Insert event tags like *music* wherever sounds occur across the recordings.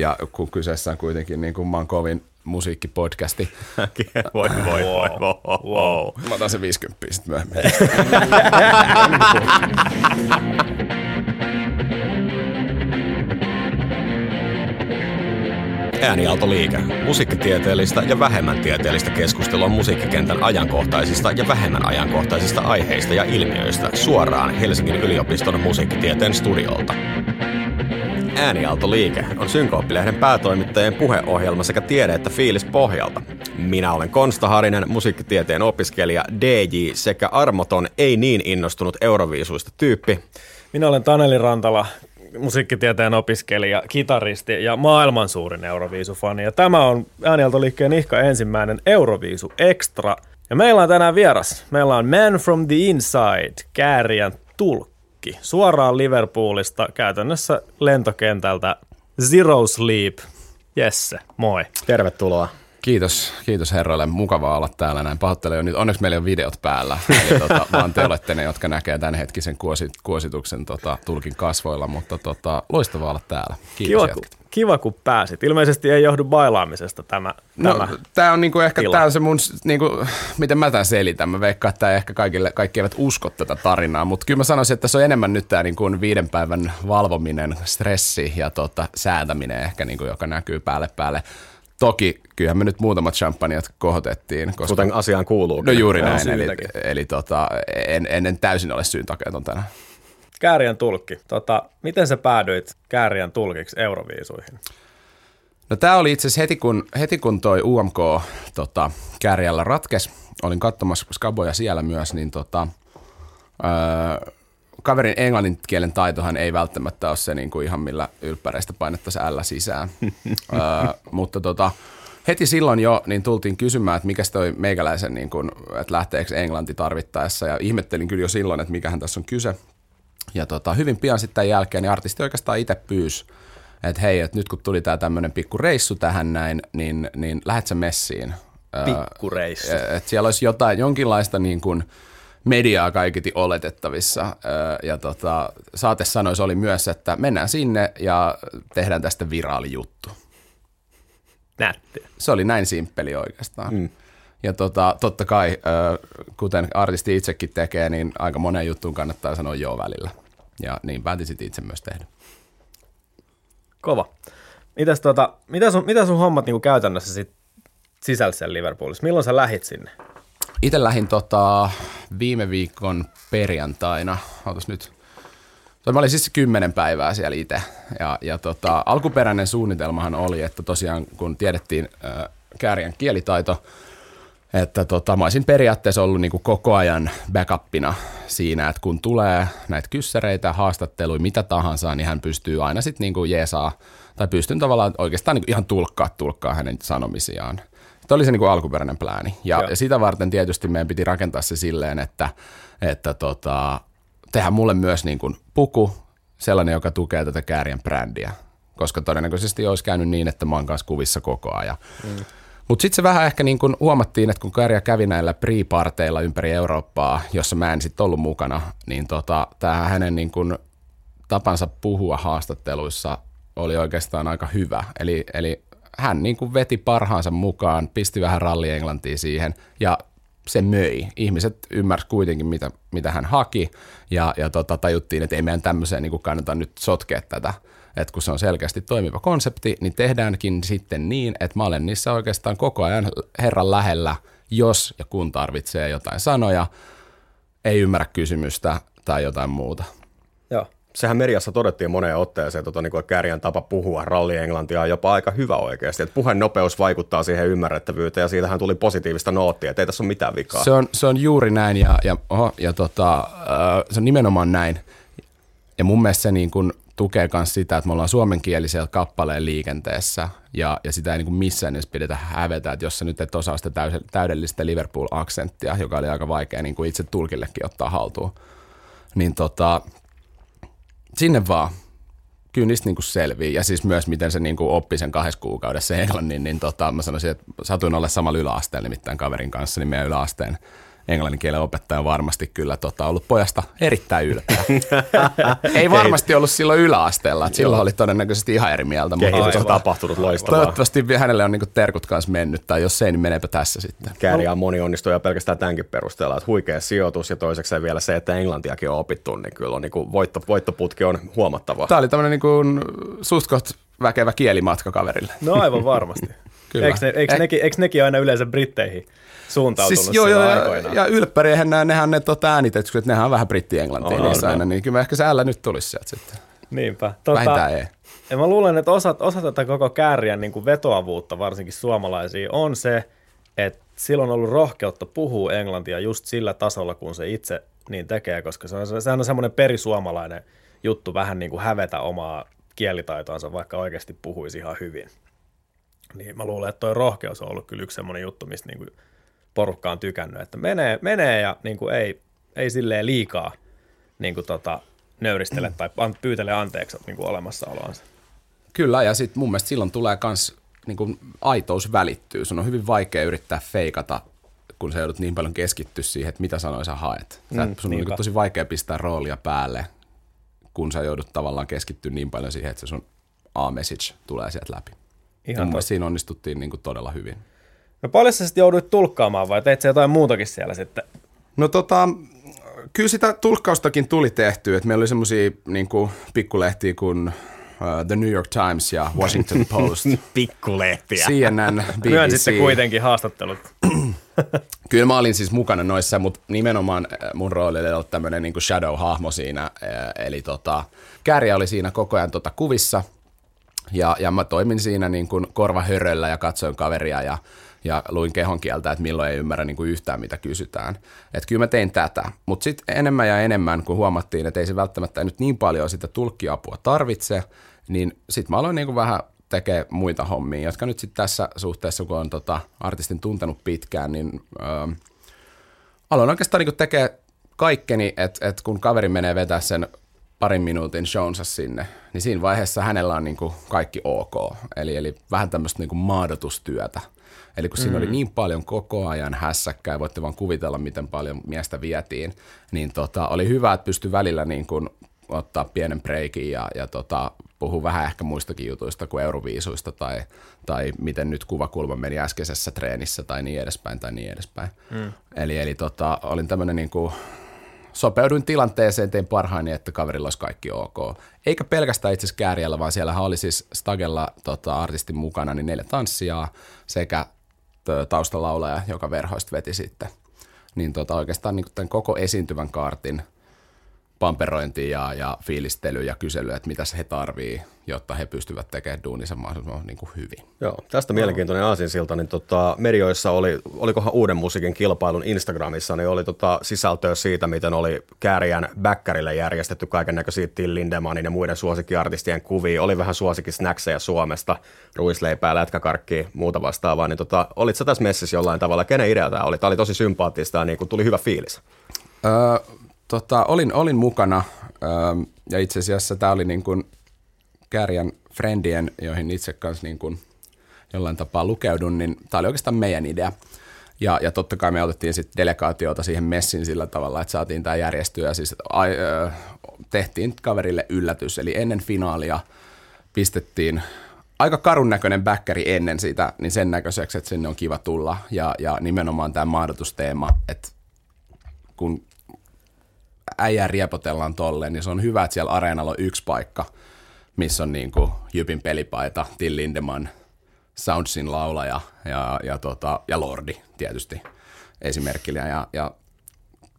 ja kun kyseessä on kuitenkin niin kuin maan kovin musiikkipodcasti. *laughs* voi, voi, voi, voi, wow. Mä otan se 50 sitten myöhemmin. *laughs* Äänialtoliike. Musiikkitieteellistä ja vähemmän tieteellistä keskustelua musiikkikentän ajankohtaisista ja vähemmän ajankohtaisista aiheista ja ilmiöistä suoraan Helsingin yliopiston musiikkitieteen studiolta. Äänialtoliike on Synkooppilehden päätoimittajien puheohjelma sekä tiede- että fiilis pohjalta. Minä olen Konsta Harinen, musiikkitieteen opiskelija, DJ sekä armoton, ei niin innostunut euroviisuista tyyppi. Minä olen Taneli Rantala, musiikkitieteen opiskelija, kitaristi ja maailman suurin Euroviisufani. Ja tämä on Äänialtoliikkeen ihka ensimmäinen Euroviisu Extra. Ja meillä on tänään vieras. Meillä on Man from the Inside, Kääriän tulkki. Suoraan Liverpoolista, käytännössä lentokentältä Zero Sleep. Jesse, moi. Tervetuloa. Kiitos, kiitos herroille. Mukavaa olla täällä näin. Pahoittelen jo nyt. Onneksi meillä on videot päällä. Eli tota, *laughs* vaan te olette ne, jotka näkee tämän hetkisen kuosit, kuosituksen tota, tulkin kasvoilla, mutta tota, loistavaa olla täällä. Kiitos Kiva, kun, kiva, kun pääsit. Ilmeisesti ei johdu bailaamisesta tämä. No, tämä tämä on niinku ehkä tää on se mun, niinku, miten mä tämän selitän. Mä veikkaan, että ehkä kaikille, kaikki eivät usko tätä tarinaa, mutta kyllä mä sanoisin, että se on enemmän nyt tämä niinku viiden päivän valvominen, stressi ja tota, säätäminen ehkä, niinku, joka näkyy päälle päälle. Toki kyllähän me nyt muutamat champagnat kohotettiin. Koska, Kuten asiaan kuuluu. No juuri näin, eli, eli tota, en, en, en täysin ole syyn takeeton tänään. Kääriän tulkki. Tota, miten sä päädyit Kääriän tulkiksi Euroviisuihin? No tämä oli itse asiassa heti kun, heti kun toi UMK tota, kärjellä ratkes, olin katsomassa skaboja siellä myös, niin tota, öö, kaverin englannin kielen taitohan ei välttämättä ole se niin kuin ihan millä ylppäreistä painettaisiin L sisään. *laughs* öö, mutta tota, heti silloin jo niin tultiin kysymään, että mikä toi meikäläisen, niin kuin, että lähteekö englanti tarvittaessa. Ja ihmettelin kyllä jo silloin, että mikähän tässä on kyse. Ja tota, hyvin pian sitten jälkeen niin artisti oikeastaan itse pyysi, että hei, että nyt kun tuli tämä tämmöinen pikku reissu tähän näin, niin, niin lähdet sä messiin. Öö, Pikkureissu. Että siellä olisi jotain, jonkinlaista niin kuin mediaa kaikiti oletettavissa. Öö, Ja tota, saate sanoisi oli myös, että mennään sinne ja tehdään tästä viraali juttu. Nätti. Se oli näin simppeli oikeastaan. Mm. Ja tota, totta kai, kuten artisti itsekin tekee, niin aika monen juttuun kannattaa sanoa joo välillä. Ja niin päätin sitten itse myös tehdä. Kova. Mitäs tota, mitä, sun, mitä sun hommat niinku käytännössä sit sisälsi siellä Liverpoolissa? Milloin sä lähit sinne? Itse lähdin tota, viime viikon perjantaina, ootas nyt, mä olin siis kymmenen päivää siellä itse. Ja, ja tota, alkuperäinen suunnitelmahan oli, että tosiaan kun tiedettiin äh, kääriän kielitaito, että tota, mä olisin periaatteessa ollut niin kuin koko ajan backupina siinä, että kun tulee näitä kyssäreitä, haastatteluja, mitä tahansa, niin hän pystyy aina sitten niin jeesaa, tai pystyn tavallaan oikeastaan niin ihan tulkkaa, tulkkaa hänen sanomisiaan. Tämä oli se niin kuin alkuperäinen plääni. Ja, Joo. ja sitä varten tietysti meidän piti rakentaa se silleen, että, että tota, tehdään mulle myös niin kuin puku, sellainen, joka tukee tätä käärien brändiä. Koska todennäköisesti olisi käynyt niin, että mä oon kanssa kuvissa koko ajan. Mm. Mutta sitten se vähän ehkä niin kuin huomattiin, että kun Kärjä kävi näillä pre-parteilla ympäri Eurooppaa, jossa mä en sitten ollut mukana, niin tota, tämä hänen niin kuin tapansa puhua haastatteluissa oli oikeastaan aika hyvä. Eli, eli hän niin kuin veti parhaansa mukaan, pisti vähän ralli englantia siihen ja se möi. Ihmiset ymmärsi kuitenkin, mitä, mitä hän haki ja, ja tota, tajuttiin, että ei meidän tämmöiseen niin kuin kannata nyt sotkea tätä. Että kun se on selkeästi toimiva konsepti, niin tehdäänkin sitten niin, että mä olen niissä oikeastaan koko ajan Herran lähellä, jos ja kun tarvitsee jotain sanoja, ei ymmärrä kysymystä tai jotain muuta. Sehän mediassa todettiin moneen otteeseen, että niin kärjän tapa puhua ralli englantia on jopa aika hyvä oikeasti. Että puheen nopeus vaikuttaa siihen ymmärrettävyyteen ja siitähän tuli positiivista noottia, että ei tässä ole mitään vikaa. Se on, se on juuri näin ja, ja, oho, ja tota, äh, se on nimenomaan näin. Ja mun mielestä se niin kuin tukee myös sitä, että me ollaan suomenkielisellä kappaleen liikenteessä ja, ja sitä ei niin kuin missään edes pidetä hävetä, että jos sä nyt et osaa sitä täydellistä Liverpool-aksenttia, joka oli aika vaikea niin kuin itse tulkillekin ottaa haltuun, niin tota, sinne vaan. Kyllä niistä niinku selvii. Ja siis myös, miten se niinku oppi sen kahdessa kuukaudessa englannin, niin tota, mä sanoisin, että satuin olla samalla yläasteella nimittäin kaverin kanssa, niin meidän yläasteen englannin kielen opettaja varmasti kyllä tota, ollut pojasta erittäin ylpeä. *laughs* Ei varmasti ollut silloin yläasteella, että silloin oli todennäköisesti ihan eri mieltä. Kehitys on tapahtunut loistavaa. Toivottavasti hänelle on niinku terkut kanssa mennyt, tai jos ei, niin meneepä tässä sitten. Kääriä moni onnistuu ja pelkästään tämänkin perusteella, että huikea sijoitus ja toiseksi vielä se, että englantiakin on opittu, niin kyllä on niinku voitto, voittoputki on huomattava. Tämä oli tämmöinen niinku suht väkevä kielimatka kaverille. No aivan varmasti. *laughs* Kyllä. Eikö, ne, eikö, eh. nekin, eikö nekin aina yleensä britteihin suuntautunut siis, joo, joo, ja, ja ylppärihän nämä, nehän ne tota, äänitetty, että nehän on vähän britti-englantia niissä aina, niin kyllä ehkä se äällä nyt tulisi sieltä sitten. Niinpä. Tota, Vähintään ei. Ja mä luulen, että osa, osa tätä koko kääriän niin kuin vetoavuutta, varsinkin suomalaisia, on se, että silloin on ollut rohkeutta puhua englantia just sillä tasolla, kun se itse niin tekee, koska se on, sehän on semmoinen perisuomalainen juttu vähän niin kuin hävetä omaa kielitaitoansa, vaikka oikeasti puhuisi ihan hyvin. Niin mä luulen, että toi rohkeus on ollut kyllä yksi semmoinen juttu, mistä niin kuin porukka on tykännyt, että menee, menee ja niin kuin ei, ei silleen liikaa niin kuin tota, nöyristele tai pyytele anteeksi niin kuin olemassaoloansa. Kyllä, ja sitten mun mielestä silloin tulee myös niin kuin aitous välittyy. Sun on hyvin vaikea yrittää feikata, kun sä joudut niin paljon keskittyä siihen, että mitä sanoja sä haet. Sä, mm, sun on niin tosi vaikea pistää roolia päälle, kun sä joudut tavallaan keskittyä niin paljon siihen, että se sun A-message tulee sieltä läpi. Ihan mun siinä onnistuttiin niin kuin todella hyvin. No paljon sä sitten jouduit tulkkaamaan vai teit sä jotain muutakin siellä sitten? No tota, kyllä sitä tulkkaustakin tuli tehtyä, että meillä oli semmoisia niin pikkulehtiä kuin uh, The New York Times ja Washington *laughs* Post. Pikkulehtiä. CNN, BBC. Myönsitte kuitenkin haastattelut. *clears throat* Kyllä mä olin siis mukana noissa, mutta nimenomaan äh, mun rooli oli olla tämmöinen niin shadow-hahmo siinä. Äh, eli tota, Kärjä oli siinä koko ajan tota kuvissa ja, ja mä toimin siinä niin kuin korvahöröllä ja katsoin kaveria ja ja luin kehon kieltä, että milloin ei ymmärrä niin kuin yhtään, mitä kysytään. Että kyllä mä tein tätä, mutta sitten enemmän ja enemmän, kun huomattiin, että ei se välttämättä nyt niin paljon sitä tulkkiapua tarvitse, niin sitten mä aloin niin kuin vähän tekee muita hommia, jotka nyt sitten tässä suhteessa, kun on tota artistin tuntenut pitkään, niin öö, aloin oikeastaan niin tekee kaikkeni, että et kun kaveri menee vetää sen parin minuutin shownsa sinne, niin siinä vaiheessa hänellä on niin kuin kaikki ok. Eli, eli vähän tämmöistä niin kuin maadotustyötä. Eli kun mm. siinä oli mm. niin paljon koko ajan hässäkkää, voitte vaan kuvitella, miten paljon miestä vietiin, niin tota, oli hyvä, että pystyi välillä niin kuin ottaa pienen breikin ja, ja tota, puhua vähän ehkä muistakin jutuista kuin euroviisuista tai, tai miten nyt kuvakulma meni äskeisessä treenissä tai niin edespäin tai niin edespäin. Mm. Eli, eli tota, olin tämmöinen niin kuin, sopeuduin tilanteeseen, tein parhaani, että kaverilla olisi kaikki ok. Eikä pelkästään itse asiassa vaan siellähän oli siis Stagella tota, artistin mukana niin neljä tanssijaa sekä taustalaulaja, joka verhoista veti sitten. Niin tota, oikeastaan niin tämän koko esiintyvän kaartin – pamperointi ja, ja fiilistely ja kysely, että mitä he tarvii, jotta he pystyvät tekemään duunissa mahdollisimman niin kuin hyvin. Joo, tästä mielenkiintoinen aasinsilta, niin tota, medioissa oli, olikohan uuden musiikin kilpailun Instagramissa, niin oli tota sisältöä siitä, miten oli Kääriän Bäkkärille järjestetty kaiken näköisiä Till Lindemanin ja muiden suosikkiartistien kuvia. Oli vähän suosikkisnäksejä Suomesta, ruisleipää, lätkäkarkkia, muuta vastaavaa. Niin tota, olit sä tässä messissä jollain tavalla? Kenen idea tämä oli? Tämä oli tosi sympaattista ja niin kuin tuli hyvä fiilis. Öö, Tota, olin, olin mukana ähm, ja itse asiassa tämä oli niin kuin Kärjän friendien, joihin itse kanssa niin kuin jollain tapaa lukeudun, niin tämä oli oikeastaan meidän idea. Ja, ja totta kai me otettiin sitten delegaatiota siihen messin sillä tavalla, että saatiin tämä järjestyä ja siis tehtiin kaverille yllätys. Eli ennen finaalia pistettiin aika karun näköinen backkeri ennen sitä, niin sen näköiseksi, että sinne on kiva tulla. Ja, ja nimenomaan tämä mahdotusteema, että kun äijää riepotellaan tolleen, niin se on hyvä, että siellä areenalla on yksi paikka, missä on niin kuin Jypin pelipaita, Till Lindemann, Soundsin laulaja ja, ja, tota, ja Lordi tietysti esimerkkinä. Ja, ja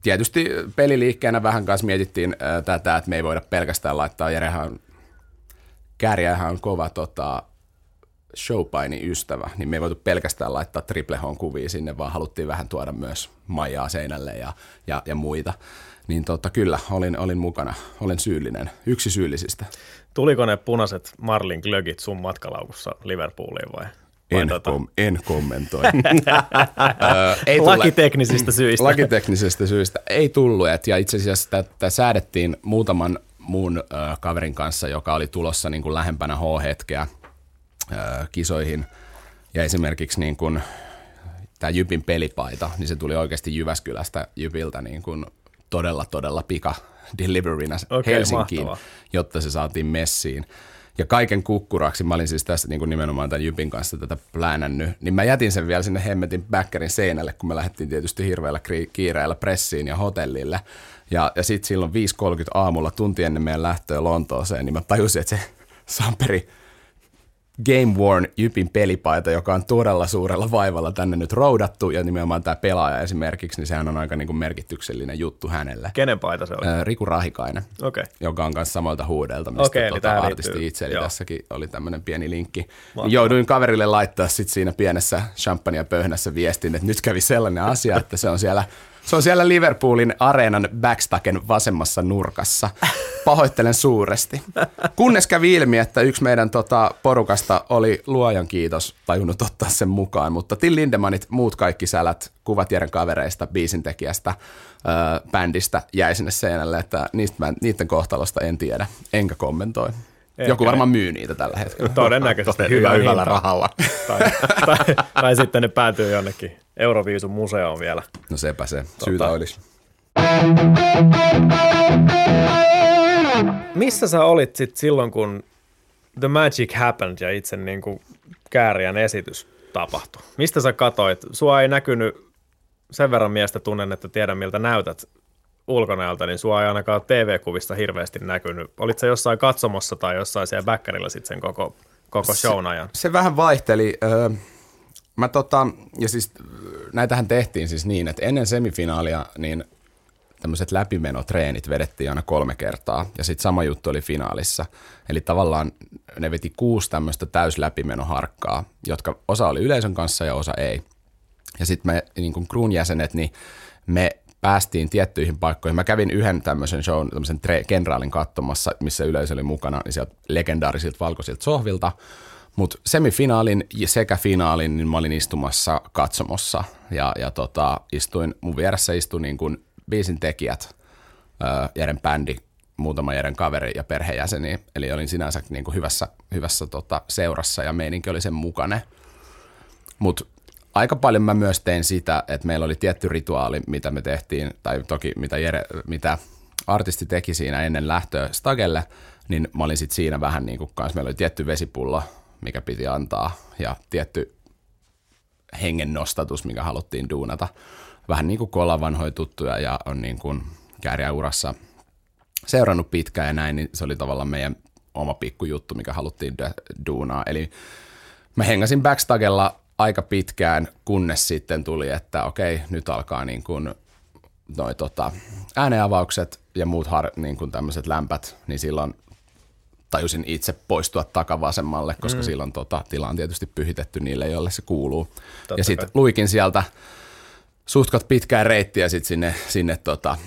tietysti peliliikkeenä vähän kanssa mietittiin ää, tätä, että me ei voida pelkästään laittaa, Jerehän Kääriähän on kova tota, showpaini ystävä, niin me ei voitu pelkästään laittaa Triple kuvia sinne, vaan haluttiin vähän tuoda myös Maijaa seinälle ja, ja, ja muita niin tota, kyllä, olin, olin mukana, olen syyllinen, yksi syyllisistä. Tuliko ne punaiset Marlin glögit sun matkalaukussa Liverpooliin vai? En, tota... kom- en kommentoi. *laughs* ei Lakiteknisistä syistä. Lakiteknisistä syistä ei tullut. Et, ja itse asiassa tätä säädettiin muutaman muun äh, kaverin kanssa, joka oli tulossa niin kuin lähempänä H-hetkeä äh, kisoihin. Ja esimerkiksi niin kuin tämä Jypin pelipaita, niin se tuli oikeasti Jyväskylästä Jypiltä niin kuin todella, todella pika deliverynä Okei, Helsinkiin, mahtavaa. jotta se saatiin messiin. Ja kaiken kukkuraksi, mä olin siis tässä niin kuin nimenomaan tämän Jypin kanssa tätä plänännyt, niin mä jätin sen vielä sinne hemmetin backerin seinälle, kun me lähdettiin tietysti hirveällä kiireellä pressiin ja hotellille. Ja, ja sitten silloin 5.30 aamulla, tunti ennen meidän lähtöä Lontooseen, niin mä tajusin, että se Samperi Game Worn Jypin pelipaita, joka on todella suurella vaivalla tänne nyt roudattu, ja nimenomaan tämä pelaaja esimerkiksi, niin sehän on aika niin kuin merkityksellinen juttu hänelle. Kenen paita se oli? Ää, Riku Rahikainen Okei. joka on myös samalta huudelta, mistä eli tuota, tähän artisti liittyy- itse, eli joo. tässäkin oli tämmöinen pieni linkki. Mahtavaa. Jouduin kaverille laittaa sit siinä pienessä champagne pöhnässä viestin, että nyt kävi sellainen asia, että se on siellä, se on siellä Liverpoolin areenan backstacken vasemmassa nurkassa. Pahoittelen suuresti. Kunnes kävi ilmi, että yksi meidän tota, porukasta oli luojan kiitos tajunnut ottaa sen mukaan, mutta Till Lindemanit, muut kaikki sälät, kuvat Jeren kavereista, biisintekijästä, öö, bändistä jäi sinne seinälle, että niistä mä, niiden kohtalosta en tiedä, enkä kommentoi. Ehkä. Joku varmaan myy niitä tällä hetkellä. Todennäköisesti Hyvä, hyvä hyvällä hinta. rahalla. Tai, tai, tai, sitten ne päätyy jonnekin Euroviisun museoon vielä. No sepä se, syytä olisi. Missä sä olit sit silloin, kun The Magic Happened ja itse niin kuin kääriän esitys tapahtui? Mistä sä katoit? Sua ei näkynyt, sen verran miestä tunnen, että tiedän miltä näytät ulkonäöltä, niin sua ei ainakaan TV-kuvista hirveästi näkynyt. Olit sä jossain katsomossa tai jossain siellä bäkkärillä sit sen koko, koko shown ajan? Se vähän vaihteli. Öö, mä tota, ja siis näitähän tehtiin siis niin, että ennen semifinaalia niin tämmöiset läpimenotreenit vedettiin aina kolme kertaa ja sitten sama juttu oli finaalissa. Eli tavallaan ne veti kuusi tämmöistä täysläpimenoharkkaa, jotka osa oli yleisön kanssa ja osa ei. Ja sitten me niin kuin Kruun jäsenet, niin me päästiin tiettyihin paikkoihin. Mä kävin yhden tämmöisen shown, tämmöisen tre- kenraalin katsomassa, missä yleisö oli mukana, niin sieltä legendaarisilta valkoisilta sohvilta. Mutta semifinaalin sekä finaalin, niin mä olin istumassa katsomossa ja, ja tota, istuin, mun vieressä istui niin kuin biisin tekijät, ää, Jeren bändi, muutama Jeren kaveri ja perheenjäseni, eli olin sinänsä niin kuin hyvässä, hyvässä tota, seurassa ja meininki oli sen mukana. Mutta aika paljon mä myös tein sitä, että meillä oli tietty rituaali, mitä me tehtiin, tai toki mitä, Jere, mitä artisti teki siinä ennen lähtöä Stagelle, niin mä olin sitten siinä vähän niin kuin kanssa, meillä oli tietty vesipullo, mikä piti antaa, ja tietty hengen nostatus, mikä haluttiin duunata. Vähän niin kuin kun vanhoja tuttuja ja on niin kuin kääriäurassa seurannut pitkään ja näin, niin se oli tavallaan meidän oma pikkujuttu, mikä haluttiin du- duunaa. Eli mä hengasin backstagella aika pitkään, kunnes sitten tuli, että okei, nyt alkaa niin kuin noi tota, ääneavaukset ja muut har, niin kuin tämmöiset lämpät, niin silloin tajusin itse poistua takavasemmalle, koska mm. silloin tota, tila on tietysti pyhitetty niille, joille se kuuluu. Totta ja sitten luikin sieltä suhtkot pitkää reittiä sit sinne, sinne tota,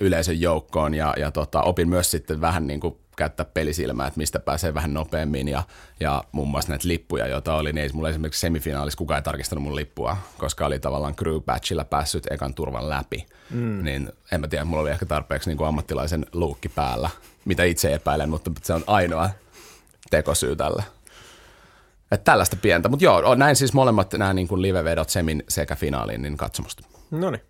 yleisön joukkoon ja, ja tota, opin myös sitten vähän niin kuin käyttää pelisilmää, että mistä pääsee vähän nopeammin ja, ja muun muassa näitä lippuja, joita oli, niin ei mulla esimerkiksi semifinaalissa kukaan ei tarkistanut mun lippua, koska oli tavallaan crew batchilla päässyt ekan turvan läpi, mm. niin en mä tiedä, mulla oli ehkä tarpeeksi niin kuin ammattilaisen luukki päällä, mitä itse epäilen, mutta se on ainoa tekosyy tällä. Että tällaista pientä, mutta joo, näin siis molemmat nämä niin kuin live-vedot semin sekä finaaliin niin katsomusta. No niin.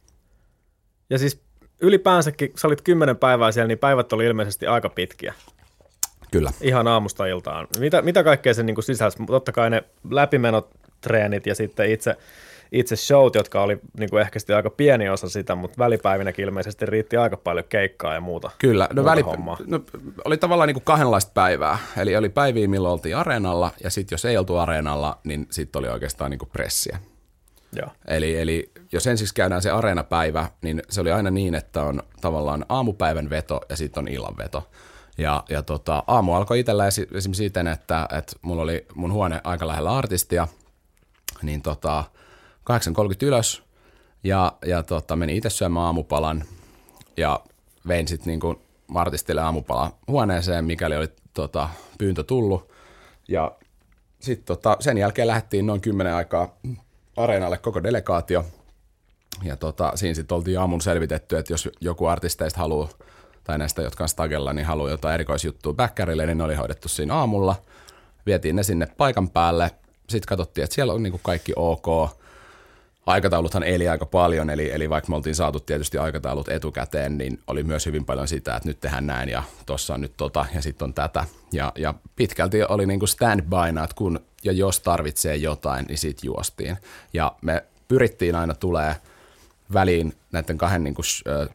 Ja siis ylipäänsäkin, sä olit kymmenen päivää siellä, niin päivät oli ilmeisesti aika pitkiä. Kyllä. Ihan aamusta iltaan. Mitä, mitä kaikkea se niin sisälsi? Totta kai ne läpimenotreenit ja sitten itse, itse showt, jotka oli niin kuin ehkä aika pieni osa sitä, mutta välipäivinäkin ilmeisesti riitti aika paljon keikkaa ja muuta. Kyllä, no, muuta väli, hommaa. no, oli tavallaan niin kuin kahdenlaista päivää. Eli oli päiviä, milloin oltiin areenalla, ja sitten jos ei oltu areenalla, niin sitten oli oikeastaan niin kuin pressiä. Joo. Eli, eli jos ensiksi käydään se areenapäivä, niin se oli aina niin, että on tavallaan aamupäivän veto ja sitten on illan veto. Ja, ja tota, aamu alkoi itsellä esi- esimerkiksi siten, että, että mulla oli mun huone aika lähellä artistia, niin tota, 8.30 ylös ja, ja tota, menin itse syömään aamupalan ja vein sitten niin artistille aamupala huoneeseen, mikäli oli tota, pyyntö tullut. Ja sitten tota, sen jälkeen lähdettiin noin 10 aikaa areenalle koko delegaatio. Ja tota, siinä sitten oltiin aamun selvitetty, että jos joku artisteista haluaa, tai näistä, jotka on stagella, niin haluaa jotain erikoisjuttua backerille, niin ne oli hoidettu siinä aamulla. Vietiin ne sinne paikan päälle. Sitten katsottiin, että siellä on niinku kaikki ok. aikatauluthan eli aika paljon, eli, eli vaikka me oltiin saatu tietysti aikataulut etukäteen, niin oli myös hyvin paljon sitä, että nyt tehdään näin ja tuossa on nyt tota ja sitten on tätä. Ja, ja pitkälti oli niin kuin standbyna, että kun ja jos tarvitsee jotain, niin sit juostiin. Ja me pyrittiin aina tulee väliin, näiden kahden niin kuin,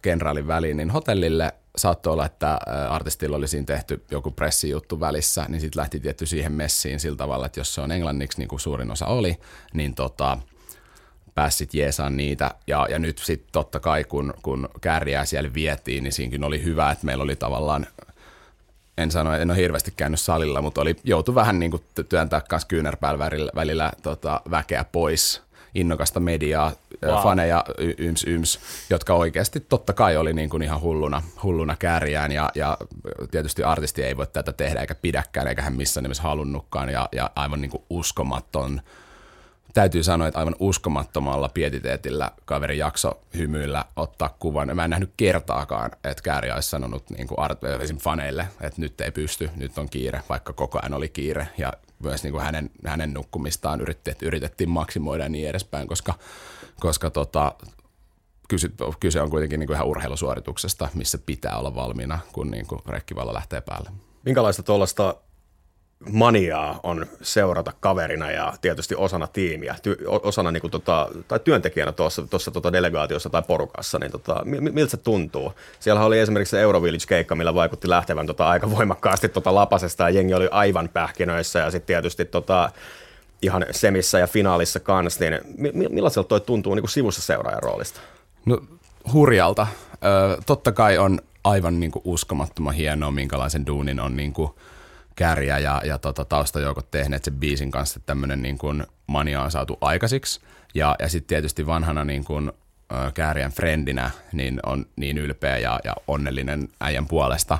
kenraalin väliin, niin hotellille saattoi olla, että artistilla oli siinä tehty joku pressijuttu välissä, niin sitten lähti tietty siihen messiin sillä tavalla, että jos se on englanniksi, niin kuin suurin osa oli, niin tota, pääsit jeesaan niitä. Ja, ja nyt sitten totta kai, kun, kun kärjää siellä vietiin, niin siinäkin oli hyvä, että meillä oli tavallaan en sano, en ole hirveästi käynyt salilla, mutta oli, joutu vähän niin kuin työntää kanssa kyynärpäällä välillä, välillä tota, väkeä pois, innokasta mediaa, wow. faneja yms yms, jotka oikeasti totta kai oli niin kuin ihan hulluna, hulluna kärjään ja, ja tietysti artisti ei voi tätä tehdä eikä pidäkään eikä hän missään nimessä halunnutkaan ja, ja aivan niin kuin uskomaton täytyy sanoa, että aivan uskomattomalla pietiteetillä kaveri jakso hymyillä ottaa kuvan. Mä en nähnyt kertaakaan, että Kääri olisi sanonut niin kuin art, faneille, että nyt ei pysty, nyt on kiire, vaikka koko ajan oli kiire. Ja myös niin kuin hänen, hänen nukkumistaan yritettiin, yritettiin maksimoida ja niin edespäin, koska, koska tota, kyse, on kuitenkin niin kuin ihan urheilusuorituksesta, missä pitää olla valmiina, kun niin kuin rekkivalla lähtee päälle. Minkälaista tuollaista maniaa on seurata kaverina ja tietysti osana tiimiä, ty, osana niin kuin tota, tai työntekijänä tuossa, tuossa tota delegaatiossa tai porukassa, niin tota, miltä se tuntuu? Siellä oli esimerkiksi se Eurovillage-keikka, millä vaikutti lähtevän tota, aika voimakkaasti tota lapasesta ja jengi oli aivan pähkinöissä ja sitten tietysti tota, ihan semissä ja finaalissa kanssa, niin mi- millaiselta toi tuntuu niin kuin sivussa seuraajan roolista? No hurjalta. Ö, totta kai on aivan niin kuin uskomattoman hienoa, minkälaisen duunin on niin kuin – kärjä ja, ja tota, taustajoukot tehneet sen biisin kanssa, että tämmöinen niin kuin mania on saatu aikaisiksi. Ja, ja sitten tietysti vanhana niin kuin, kääriän friendinä niin on niin ylpeä ja, ja onnellinen äijän puolesta.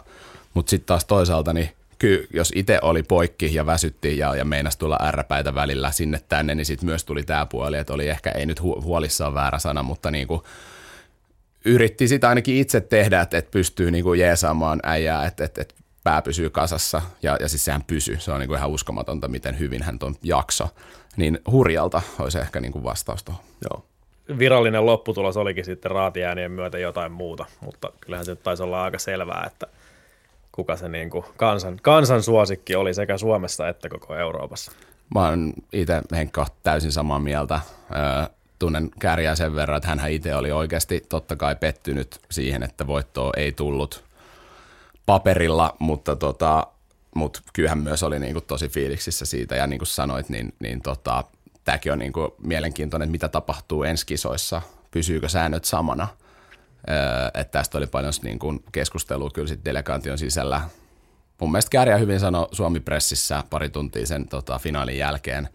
Mutta sitten taas toisaalta, niin kyllä jos itse oli poikki ja väsytti ja, ja meinas tulla ärräpäitä välillä sinne tänne, niin sitten myös tuli tämä puoli, että oli ehkä, ei nyt hu- huolissaan väärä sana, mutta niin kuin yritti sitä ainakin itse tehdä, että, että pystyy niin kuin jeesaamaan äijää, että, että, että pää pysyy kasassa ja, ja siis sehän pysyy. Se on niin kuin ihan uskomatonta, miten hyvin hän tuon jakso. Niin hurjalta olisi ehkä niin kuin vastaus tuohon. Joo. Virallinen lopputulos olikin sitten raatiäänien myötä jotain muuta, mutta kyllähän se taisi olla aika selvää, että kuka se niin kuin kansan, kansan suosikki oli sekä Suomessa että koko Euroopassa. Mä oon itse Henkka täysin samaa mieltä. tunnen kärjää sen verran, että hän itse oli oikeasti totta kai pettynyt siihen, että voittoa ei tullut – paperilla, mutta tota, mut kyllähän myös oli niinku tosi fiiliksissä siitä ja niin kuin sanoit, niin, niin tota, tämäkin on niinku mielenkiintoinen, että mitä tapahtuu ensi kisoissa, pysyykö säännöt samana. Öö, että tästä oli paljon niin kuin keskustelua kyllä sitten delegaation sisällä. Mun mielestä Kääriä hyvin sanoi Suomi-pressissä pari tuntia sen tota, finaalin jälkeen,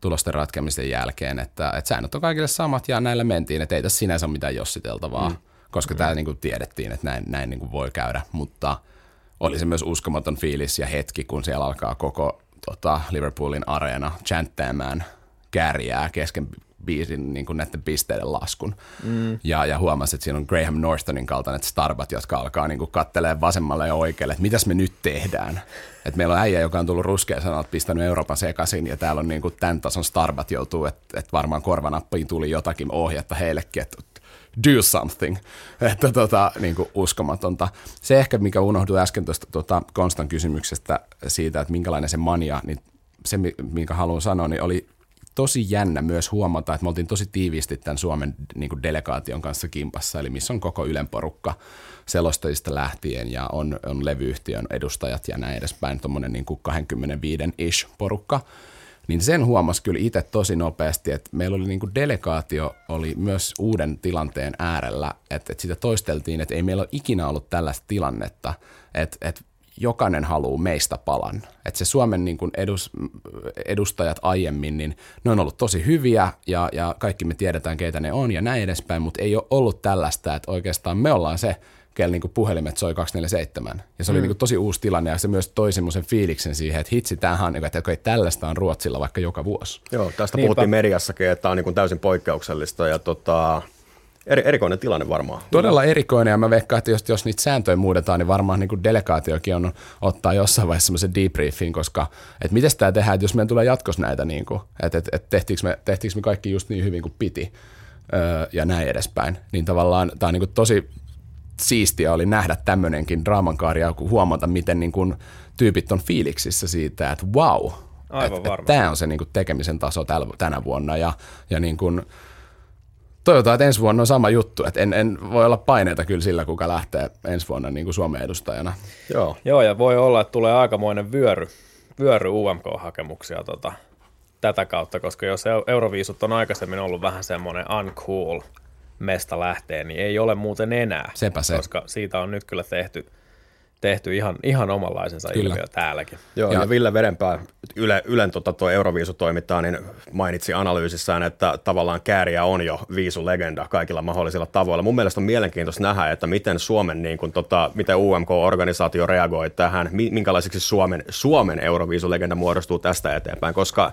tulosten ratkemisen jälkeen, että, että säännöt on kaikille samat ja näillä mentiin, että ei tässä sinänsä ole mitään jossiteltavaa. Mm koska mm. tämä niin kuin tiedettiin, että näin, näin niin kuin voi käydä, mutta oli se myös uskomaton fiilis ja hetki, kun siellä alkaa koko tota, Liverpoolin areena chanttäämään kärjää kesken biisin niin kuin näiden pisteiden laskun. Mm. Ja, ja huomasi, että siinä on Graham Northonin kaltainen starbat, jotka alkaa niin kattelee vasemmalle ja oikealle, että mitäs me nyt tehdään. Et meillä on äijä, joka on tullut ruskea sanat, pistänyt Euroopan sekaisin, ja täällä on niin kuin tämän tason starbat joutuu, että, että varmaan korvanappiin tuli jotakin ohjetta heillekin, että do something. *laughs* Että tota, niin kuin uskomatonta. Se ehkä, mikä unohdui äsken tuosta tuota Konstan kysymyksestä siitä, että minkälainen se mania, niin se, minkä haluan sanoa, niin oli tosi jännä myös huomata, että me oltiin tosi tiiviisti tämän Suomen niin kuin delegaation kanssa kimpassa, eli missä on koko Ylen porukka selostajista lähtien ja on, on levyyhtiön edustajat ja näin edespäin, tuommoinen niin 25-ish porukka niin sen huomasi kyllä itse tosi nopeasti, että meillä oli niin kuin delegaatio oli myös uuden tilanteen äärellä, että, että sitä toisteltiin, että ei meillä ole ikinä ollut tällaista tilannetta, että, että jokainen haluaa meistä palan. Että se Suomen niin kuin edus, edustajat aiemmin, niin ne on ollut tosi hyviä ja, ja kaikki me tiedetään, keitä ne on ja näin edespäin, mutta ei ole ollut tällaista, että oikeastaan me ollaan se, kellä niin puhelimet soi 247. Ja se oli mm. niin tosi uusi tilanne ja se myös toi semmoisen fiiliksen siihen, että hitsi, tämähän on, niin että okay, tällaista on Ruotsilla vaikka joka vuosi. Joo, tästä Niinpä. puhuttiin mediassakin, että tämä on niin täysin poikkeuksellista ja tota, Eri, erikoinen tilanne varmaan. Todella erikoinen ja mä veikkaan, että jos, jos niitä sääntöjä muudetaan, niin varmaan niin kuin delegaatiokin on ottaa jossain vaiheessa semmoisen debriefin, koska että miten tämä tehdään, että jos meidän tulee jatkossa näitä, niin kuin, että, että, että tehtiinkö, me, tehtiinkö me kaikki just niin hyvin kuin piti öö, ja näin edespäin, niin tavallaan tämä on niin kuin tosi siistiä oli nähdä tämmöinenkin draamankaari ja huomata, miten niin kuin tyypit on fiiliksissä siitä, että wow, Aivan että, että tämä on se niin kuin tekemisen taso täl, tänä vuonna ja, ja niin kuin, toivotaan, että ensi vuonna on sama juttu. Että en, en voi olla paineita kyllä sillä, kuka lähtee ensi vuonna niin kuin Suomen edustajana. Joo. Joo, ja voi olla, että tulee aikamoinen vyöry, vyöry UMK-hakemuksia tota, tätä kautta, koska jos eu- Euroviisut on aikaisemmin ollut vähän semmoinen uncool mesta lähtee, niin ei ole muuten enää. Sepä se. Koska siitä on nyt kyllä tehty, tehty ihan, ihan omanlaisensa Kyllä. ilmiö täälläkin. Joo, Ja- ja, Ville Vedenpää, Yle, Ylen tota, tuo Euroviisutoimittaja, niin mainitsi analyysissään, että tavallaan Kääriä on jo viisulegenda kaikilla mahdollisilla tavoilla. Mun mielestä on mielenkiintoista nähdä, että miten Suomen, niin kuin, tota, miten UMK-organisaatio reagoi tähän, mi- minkälaiseksi Suomen, Suomen Euroviisulegenda muodostuu tästä eteenpäin, koska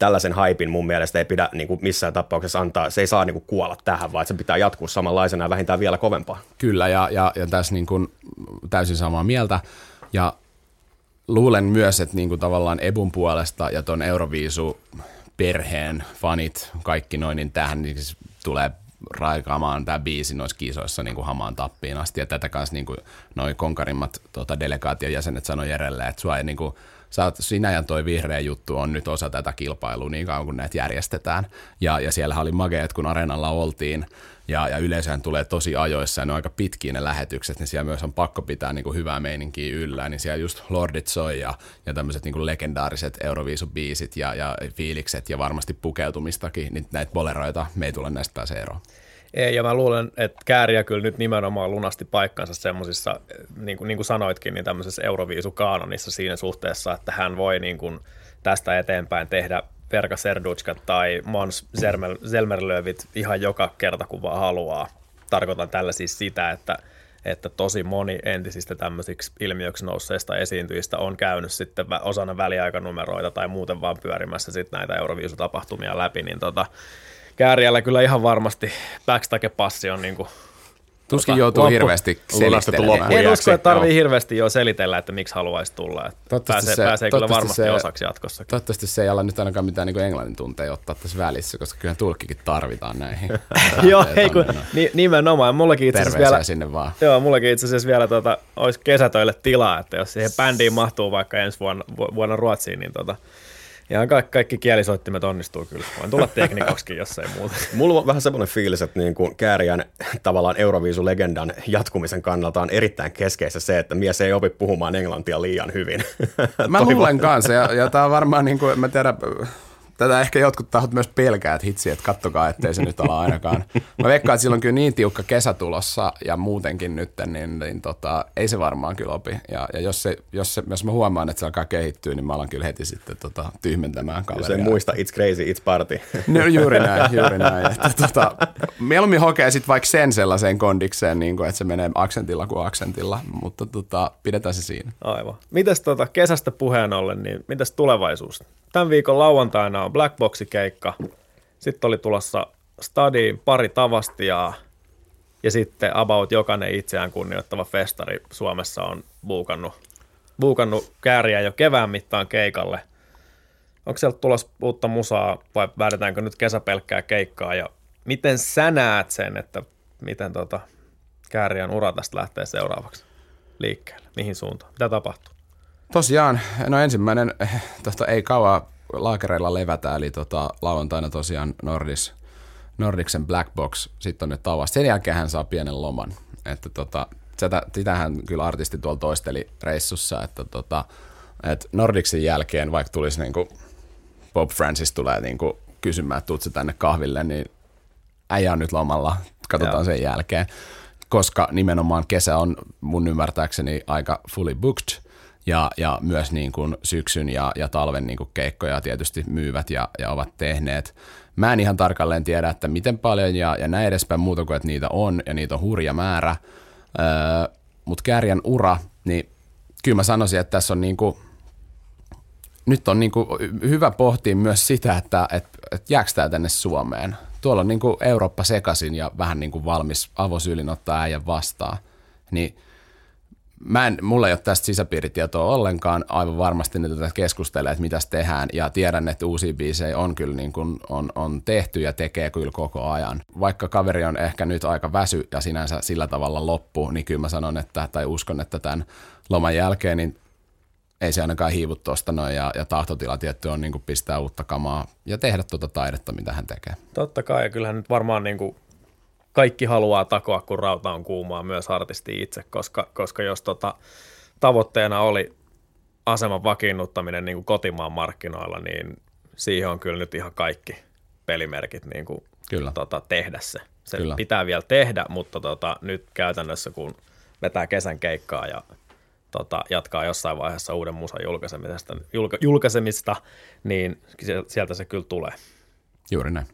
tällaisen haipin mun mielestä ei pidä niin kuin missään tapauksessa antaa, se ei saa niin kuin kuolla tähän, vaan se pitää jatkuu samanlaisena ja vähintään vielä kovempaa. Kyllä, ja, ja, ja tässä niin kuin täysin samaa mieltä. Ja luulen myös, että niin kuin tavallaan Ebun puolesta ja ton Euroviisu perheen fanit, kaikki noin, niin tähän niin siis tulee raikaamaan tämä biisi noissa kisoissa niin kuin hamaan tappiin asti. Ja tätä kanssa niin kuin noi konkarimmat tota, delegaation jäsenet sanoi Jerelle, että sua ei niin kuin, sä oot, sinä ja toi vihreä juttu on nyt osa tätä kilpailua niin kauan kuin näitä järjestetään. Ja, ja siellä oli mageet, kun areenalla oltiin, ja, ja yleensä tulee tosi ajoissa ja ne on aika pitkiä ne lähetykset, niin siellä myös on pakko pitää niin kuin hyvää meininkiä yllä, niin siellä just Lordit soi ja, ja tämmöiset niin kuin legendaariset Euroviisubiisit ja, ja fiilikset ja varmasti pukeutumistakin, niin näitä boleroita me ei tule näistä pääse eroon. Ei, ja mä luulen, että Kääriä kyllä nyt nimenomaan lunasti paikkansa semmoisissa, niin kuin, niin kuin sanoitkin, niin tämmöisessä Euroviisukaanonissa siinä suhteessa, että hän voi niin kuin tästä eteenpäin tehdä Verka Serdutskat tai Mons Zelmer- Zelmerlövit ihan joka kerta, kun vaan haluaa. Tarkoitan tällä siis sitä, että, että tosi moni entisistä tämmöisiksi ilmiöksi nousseista esiintyjistä on käynyt sitten osana väliaikanumeroita tai muuten vaan pyörimässä sitten näitä Euroviisutapahtumia läpi, niin tota, Kääriällä kyllä ihan varmasti backstage-passi on niin kuin Tuskin Tota, joutuu loppu- hirveästi selittelemään. en usko, että tarvii joo. hirveästi jo selitellä, että miksi haluaisi tulla. Että Toivottavasti pääsee, se- pääsee kyllä varmasti se- osaksi jatkossakin. Toivottavasti se ei ala nyt ainakaan mitään niin englannin tunteja ottaa tässä välissä, koska kyllä tulkkikin tarvitaan näihin. *laughs* Joo, ei kun, no. ni, nimenomaan. Mullakin itse asiassa Terveisiä vielä, sinne vaan. joo, mullakin itse asiassa vielä tota, olisi kesätöille tilaa, että jos siihen bändiin mahtuu vaikka ensi vuonna, vu- vuonna Ruotsiin, niin tota, ihan kaikki, kaikki kielisoittimet onnistuu kyllä. Voin tulla teknikoksikin, jos ei muuta. *laughs* Mulla on vähän semmoinen fiilis, että niin kuin Kääriän tavallaan Euroviisu-legendan jatkumisen kannalta on erittäin keskeistä se, että mies ei opi puhumaan englantia liian hyvin. Mä *laughs* luulen kanssa, ja, ja tämä on varmaan, niin kuin, mä tiedän, tätä ehkä jotkut tahot myös pelkää, että hitsi, että kattokaa, ettei se nyt ala ainakaan. Mä veikkaan, että silloin on kyllä niin tiukka kesä tulossa ja muutenkin nyt, niin, niin tota, ei se varmaan kyllä opi. Ja, ja jos, se, jos, se, jos mä huomaan, että se alkaa kehittyä, niin mä alan kyllä heti sitten tota, tyhmentämään Jos kaveria. ei muista, it's crazy, it's party. No, juuri näin, *laughs* juuri näin. Että, tota, mieluummin hokee sitten vaikka sen sellaiseen kondikseen, niin kuin, että se menee aksentilla kuin aksentilla, mutta tota, pidetään se siinä. Aivan. Mitäs tota, kesästä puheen ollen, niin mitäs tulevaisuus? Tämän viikon lauantaina on Black Boxi-keikka. Sitten oli tulossa Stadiin pari tavastiaa. Ja sitten about jokainen itseään kunnioittava festari Suomessa on buukannut, buukannut kääriä jo kevään mittaan keikalle. Onko sieltä tulossa uutta musaa vai väärretäänkö nyt kesäpelkkää keikkaa? Ja miten sä näet sen, että miten tota kääriän ura tästä lähtee seuraavaksi liikkeelle? Mihin suuntaan? Mitä tapahtuu? Tosiaan, no ensimmäinen, eh, tosta ei kauan laakereilla levätä, eli tota, lauantaina tosiaan Nordis, Nordiksen Black Box, sitten on nyt tavasta. Sen jälkeen hän saa pienen loman. Että tota, sitä, sitähän kyllä artisti tuolla toisteli reissussa, että tota, et Nordiksen jälkeen, vaikka tulisi niinku Bob Francis tulee niinku kysymään, että tänne kahville, niin äijä on nyt lomalla, katsotaan Joo. sen jälkeen. Koska nimenomaan kesä on mun ymmärtääkseni aika fully booked, ja, ja myös niin kuin syksyn ja, ja talven niin kuin keikkoja tietysti myyvät ja, ja ovat tehneet. Mä en ihan tarkalleen tiedä, että miten paljon ja, ja näin edespäin muuta kuin, että niitä on ja niitä on hurja määrä. Öö, Mutta Kärjän ura, niin kyllä mä sanoisin, että tässä on niin kuin, nyt on niin kuin hyvä pohtia myös sitä, että et, et jääkö tämä tänne Suomeen. tuolla on niin kuin Eurooppa sekasin ja vähän niin kuin valmis avosyylin ottaa äijän vastaan. Niin mä en, mulla ei ole tästä sisäpiiritietoa ollenkaan, aivan varmasti ne tätä keskustelee, että mitäs tehdään, ja tiedän, että uusia biisejä on kyllä niin kuin on, on tehty ja tekee kyllä koko ajan. Vaikka kaveri on ehkä nyt aika väsy ja sinänsä sillä tavalla loppu, niin kyllä mä sanon, että, tai uskon, että tämän loman jälkeen, niin ei se ainakaan hiivu tuosta noin, ja, ja tahtotila tietty on niin kuin pistää uutta kamaa ja tehdä tuota taidetta, mitä hän tekee. Totta kai, ja kyllähän nyt varmaan niin kuin kaikki haluaa takoa, kun rauta on kuumaa, myös artisti itse, koska, koska jos tota, tavoitteena oli aseman vakiinnuttaminen niin kuin kotimaan markkinoilla, niin siihen on kyllä nyt ihan kaikki pelimerkit niin kuin, Kyllä. Tota, tehdä se. Se Kyllä. pitää vielä tehdä, mutta tota, nyt käytännössä kun vetää kesän keikkaa ja tota, jatkaa jossain vaiheessa uuden musan julkaisemista, julka, julkaisemista, niin sieltä se kyllä tulee. Juuri näin.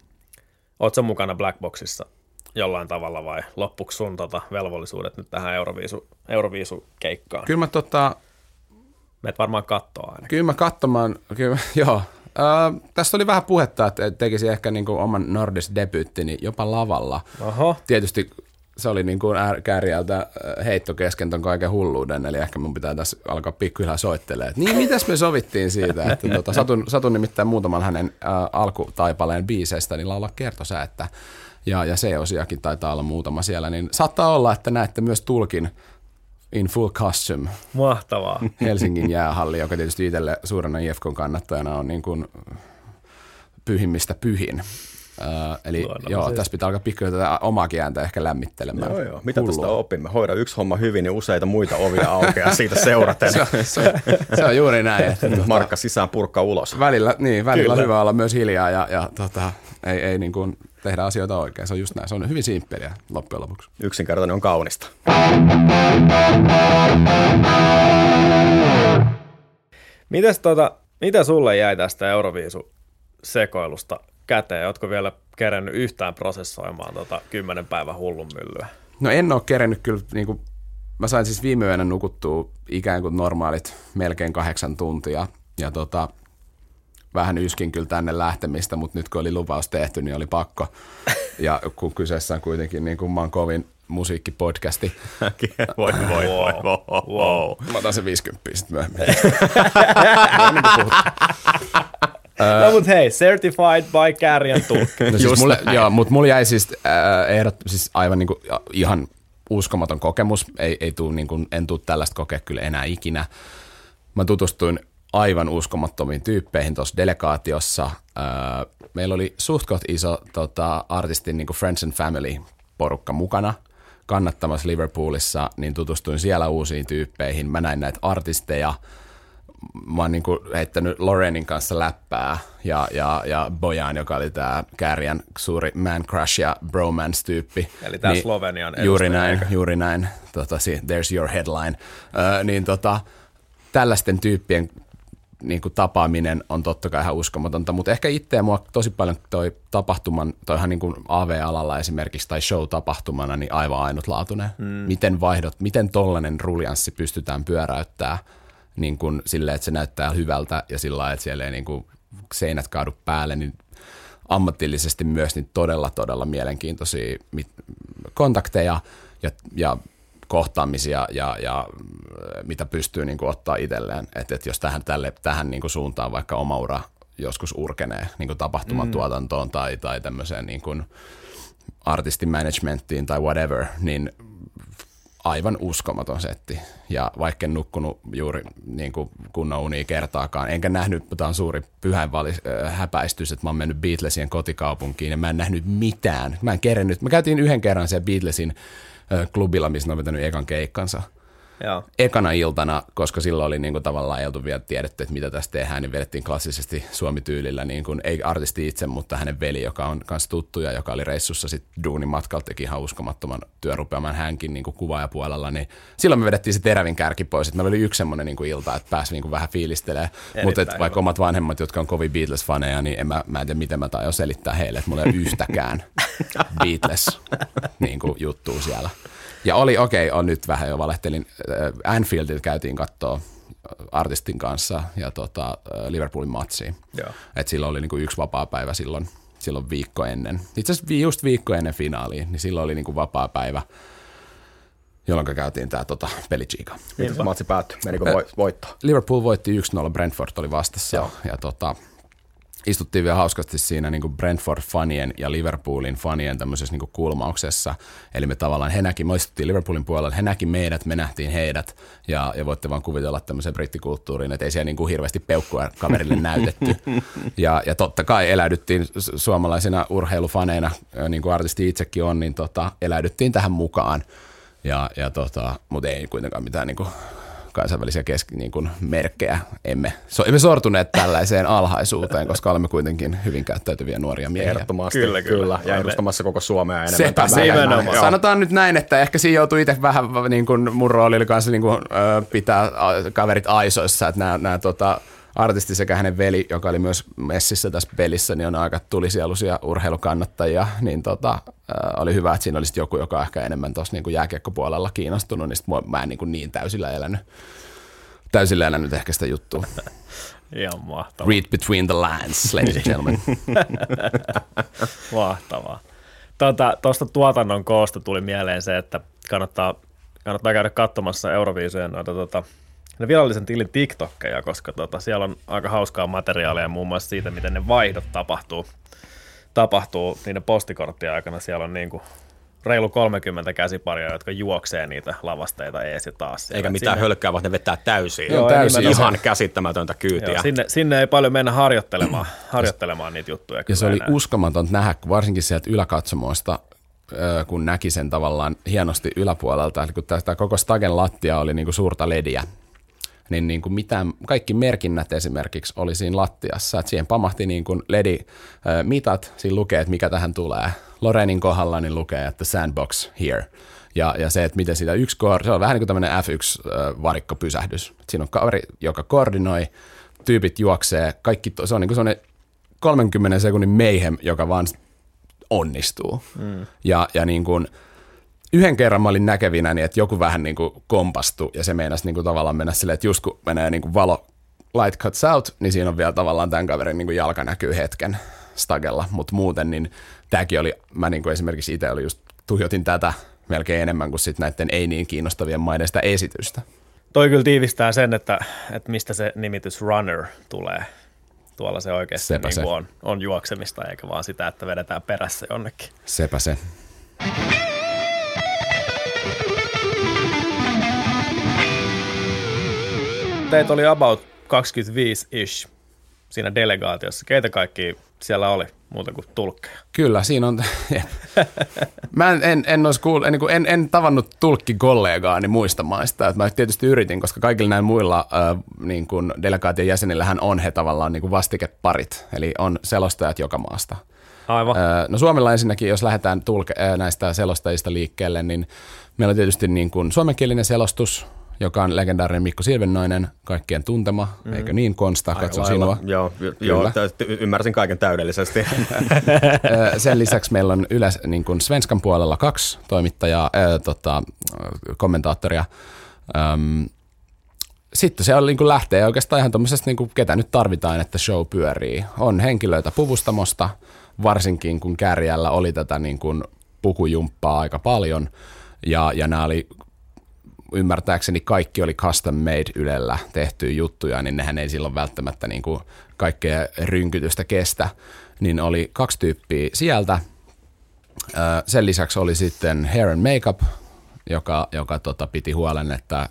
Oletko mukana Blackboxissa jollain tavalla vai loppuuko sun tota velvollisuudet nyt tähän Euroviisu, Euroviisu-keikkaan? Kyllä mä, tota, Meet varmaan kattoa ainakin. kyllä mä katsomaan, kyllä, *laughs* joo. Äh, tässä oli vähän puhetta, että tekisi ehkä niin kuin oman Nordis debyyttini jopa lavalla. Oho, Tietysti se oli niin kuin är- kääriältä äh, heitto kesken ton kaiken hulluuden, eli ehkä mun pitää tässä alkaa pikkuhiljaa soittelemaan. että Niin, *laughs* mitäs me sovittiin siitä, että tota, satun, satun nimittäin muutaman hänen äh, alkutaipaleen biiseistä, niin laulaa kertosäättä. Ja, ja C-osiakin taitaa olla muutama siellä, niin saattaa olla, että näette myös tulkin in full costume mahtavaa. Helsingin jäähalli, joka tietysti itselle suurena IFKn kannattajana on niin kuin pyhimmistä pyhin. Äh, eli Luonnollisesti. joo, tässä pitää alkaa pikkuhiljaa tätä omaa kiäntä ehkä lämmittelemään. Joo, joo. Mitä Hullua. tuosta opimme? Hoida yksi homma hyvin, niin useita muita ovia aukeaa siitä seuraten. Se, on- se, on- se on juuri näin. Että, *laughs* tota, Markka sisään, purkka ulos. välillä, niin, välillä on hyvä olla myös hiljaa ja, ja tota, ei, ei niin kuin tehdä asioita oikein. Se on just näin. Se on hyvin simppeliä loppujen lopuksi. Yksinkertainen on kaunista. Mites tota, mitä sulle jäi tästä Euroviisu-sekoilusta käteen? Ootko vielä kerännyt yhtään prosessoimaan tota kymmenen päivän hullun myllyä? No en ole kerennyt kyllä, niin kuin, mä sain siis viime yönä nukuttua ikään kuin normaalit melkein kahdeksan tuntia. Ja tota, vähän yskin kyllä tänne lähtemistä, mutta nyt kun oli lupaus tehty, niin oli pakko. *laughs* Ja kun kyseessä on kuitenkin niin kuin maan kovin musiikkipodcasti, voi, voi, voi, voi, voi. mä otan se 50 sitten myöhemmin. *laughs* no mut hei, certified by Kärjän tulkki. *laughs* No siis mulle, joo, mutta mulla jäi siis, äh, ehdot, siis aivan niin kuin, ihan uskomaton kokemus. Ei, ei tuu, niin kuin, en tuu tällaista kokea kyllä enää ikinä. Mä tutustuin aivan uskomattomiin tyyppeihin tuossa delegaatiossa. Äh, meillä oli suht koht iso tota, artistin niin Friends and Family porukka mukana kannattamassa Liverpoolissa, niin tutustuin siellä uusiin tyyppeihin. Mä näin näitä artisteja, mä oon niinku heittänyt Lorenin kanssa läppää ja, ja, ja Bojan, joka oli tämä Kärjän suuri man crush ja bromance-tyyppi. Eli tää Slovenian Juuri näin, eikö? juuri näin. Tota, si- there's your headline. Ö, niin tota, tällaisten tyyppien niin kuin tapaaminen on totta kai ihan uskomatonta, mutta ehkä itseä mua tosi paljon toi tapahtuman, toihan niin kuin AV-alalla esimerkiksi tai show-tapahtumana, niin aivan ainutlaatuinen. Mm. Miten vaihdot, miten tollainen ruljanssi pystytään pyöräyttää niin kuin silleen, että se näyttää hyvältä ja sillä lailla, että siellä ei niin kuin seinät kaadu päälle, niin ammatillisesti myös niin todella, todella mielenkiintoisia kontakteja ja, ja kohtaamisia ja, ja mitä pystyy niin kuin ottaa itselleen. Että et jos tähän, tälle, tähän niin kuin suuntaan vaikka oma ura joskus urkenee niin kuin tapahtumatuotantoon mm. tai, tai tämmöiseen niin kuin artistimanagementtiin tai whatever, niin aivan uskomaton setti. Ja vaikka en nukkunut juuri niin kuin kunnon unia kertaakaan, enkä nähnyt, tämä on suuri pyhänvalis, äh, häpäistys, että mä oon mennyt Beatlesien kotikaupunkiin ja mä en nähnyt mitään. Mä en kerennyt. Mä käytiin yhden kerran siellä Beatlesin äh, klubilla, missä ne on vetänyt ekan keikkansa Joo. ekana iltana, koska silloin oli niin kuin tavallaan ei oltu vielä tiedetty, että mitä tässä tehdään, niin vedettiin klassisesti Suomi-tyylillä, niin kuin, ei artisti itse, mutta hänen veli, joka on myös tuttu ja joka oli reissussa sitten duunin matkalla, teki ihan uskomattoman työrupeaman hänkin niin kuin kuvaajapuolella, niin silloin me vedettiin se terävin kärki pois, että meillä oli yksi semmoinen niin kuin ilta, että pääsi niin kuin vähän fiilistelemään, mutta et vaikka omat vanhemmat, jotka on kovin Beatles-faneja, niin en mä, mä en tiedä, miten mä tain selittää heille, että mulla ei ole yhtäkään *laughs* Beatles niin kuin, juttua siellä. Ja oli, okei, okay, on nyt vähän jo valehtelin. Äh, Anfieldilla käytiin katsoa artistin kanssa ja tota, äh, Liverpoolin matsiin. Joo. Et silloin oli niinku yksi vapaa päivä silloin, silloin viikko ennen. Itse asiassa just viikko ennen finaalia, niin silloin oli niin kuin vapaa päivä, jolloin käytiin tämä tota, pelichiika. Miten matsi päättyi? Menikö vo- voitto? Liverpool voitti 1-0, Brentford oli vastassa. Joo. Ja tota, istuttiin vielä hauskasti siinä niin Brentford-fanien ja Liverpoolin fanien tämmöisessä niin kulmauksessa. Eli me tavallaan, he näki, me istuttiin Liverpoolin puolella, he näki meidät, me nähtiin heidät. Ja, ja voitte vaan kuvitella tämmöisen brittikulttuuriin, että ei siellä niin kuin hirveästi peukkua kaverille näytetty. *laughs* Ja, ja totta kai eläydyttiin suomalaisina urheilufaneina, niin kuin artisti itsekin on, niin tota, eläydyttiin tähän mukaan. Ja, ja tota, mutta ei kuitenkaan mitään niin kuin kansainvälisiä keski, niin kuin merkkejä. Emme, so, emme sortuneet tällaiseen alhaisuuteen, koska olemme kuitenkin hyvin käyttäytyviä nuoria miehiä. Ehdottomasti, kyllä, kyllä. kyllä. Ja edustamassa koko Suomea enemmän. Sepä se Sanotaan nyt näin, että ehkä siinä joutui itse vähän, niin kuin mun rooli oli kanssa niin kuin, pitää kaverit aisoissa, että nämä, nämä tota, artisti sekä hänen veli, joka oli myös messissä tässä pelissä, niin on aika tulisieluisia urheilukannattajia, niin tota, äh, oli hyvä, että siinä olisi joku, joka ehkä enemmän tuossa niin jääkiekkopuolella kiinnostunut, niin sit mä en niin, kuin niin täysillä elänyt, täysillä elänyt ehkä sitä juttua. *laughs* Ihan mahtavaa. Read between the lines, ladies and gentlemen. *laughs* mahtavaa. Tuota, tuosta tuotannon koosta tuli mieleen se, että kannattaa, kannattaa käydä katsomassa Euroviisujen noita tota, ne virallisen tilin TikTokkeja, koska tota, siellä on aika hauskaa materiaalia muun muassa siitä, miten ne vaihdot tapahtuu, tapahtuu niiden postikorttien aikana. Siellä on niin kuin reilu 30 käsiparia, jotka juoksee niitä lavasteita ees ja taas. Eikä mitään sinne... hölkkää, vaan ne vetää täysin. Joo, täysin. Ihan käsittämätöntä kyytiä. Joo, sinne, sinne, ei paljon mennä harjoittelemaan, harjoittelemaan niitä juttuja. Ja se oli näin. uskomaton nähdä, varsinkin sieltä yläkatsomoista, kun näki sen tavallaan hienosti yläpuolelta. Eli kun tämä koko Stagen lattia oli niin kuin suurta lediä, niin, niin kuin mitään, kaikki merkinnät esimerkiksi oli siinä lattiassa, että siihen pamahti niin kuin LED-mitat, siinä lukee, että mikä tähän tulee. Lorenin kohdalla niin lukee, että sandbox here. Ja, ja se, että miten sitä yksi, se on vähän niin kuin tämmöinen F1-varikkopysähdys. Siinä on kaveri, joka koordinoi, tyypit juoksee, kaikki, se on niin kuin 30 sekunnin mayhem, joka vaan onnistuu. Mm. Ja, ja niin kuin, yhden kerran mä olin näkevinä, niin että joku vähän niin kuin kompastui ja se meinasi niin kuin tavallaan mennä silleen, että just kun menee niin kuin valo light cuts out, niin siinä on vielä tavallaan tämän kaverin niin kuin jalka näkyy hetken stagella, mutta muuten niin tämäkin oli, mä niin kuin esimerkiksi itse oli just tuijotin tätä melkein enemmän kuin sitten näiden ei niin kiinnostavien maiden sitä esitystä. Toi kyllä tiivistää sen, että, että mistä se nimitys runner tulee. Tuolla se oikeasti niin se. On, on juoksemista, eikä vaan sitä, että vedetään perässä jonnekin. Sepä se. Teitä oli about 25-ish siinä delegaatiossa. Keitä kaikki siellä oli muuta kuin tulkkeja? Kyllä, siinä on. *laughs* mä en, en, en, olisi kuullut, en, en, en tavannut tulkkikollegaani muista maista. Että mä tietysti yritin, koska kaikilla näillä muilla äh, niin kuin delegaation jäsenillähän on he tavallaan niin kuin vastikeparit. Eli on selostajat joka maasta. Aivan. Äh, no Suomella ensinnäkin, jos lähdetään tulke, äh, näistä selostajista liikkeelle, niin meillä on tietysti niin kuin suomenkielinen selostus, joka on legendaarinen Mikko Silvennoinen, kaikkien tuntema, mm. eikö niin Konsta, katso sinua. Joo, joo ymmärsin kaiken täydellisesti. *laughs* *laughs* Sen lisäksi meillä on yleensä niin kuin Svenskan puolella kaksi toimittajaa, äh, tota, kommentaattoria. Ähm, sitten se on, niin kuin lähtee oikeastaan ihan tuommoisesta, niin kuin, ketä nyt tarvitaan, että show pyörii. On henkilöitä puvustamosta, varsinkin kun kärjällä oli tätä niin kuin pukujumppaa aika paljon, ja, ja nämä oli ymmärtääkseni kaikki oli custom made Ylellä tehtyjä juttuja, niin nehän ei silloin välttämättä niin kuin kaikkea rynkytystä kestä. Niin oli kaksi tyyppiä sieltä. Sen lisäksi oli sitten hair and makeup, joka, joka tota, piti huolen, että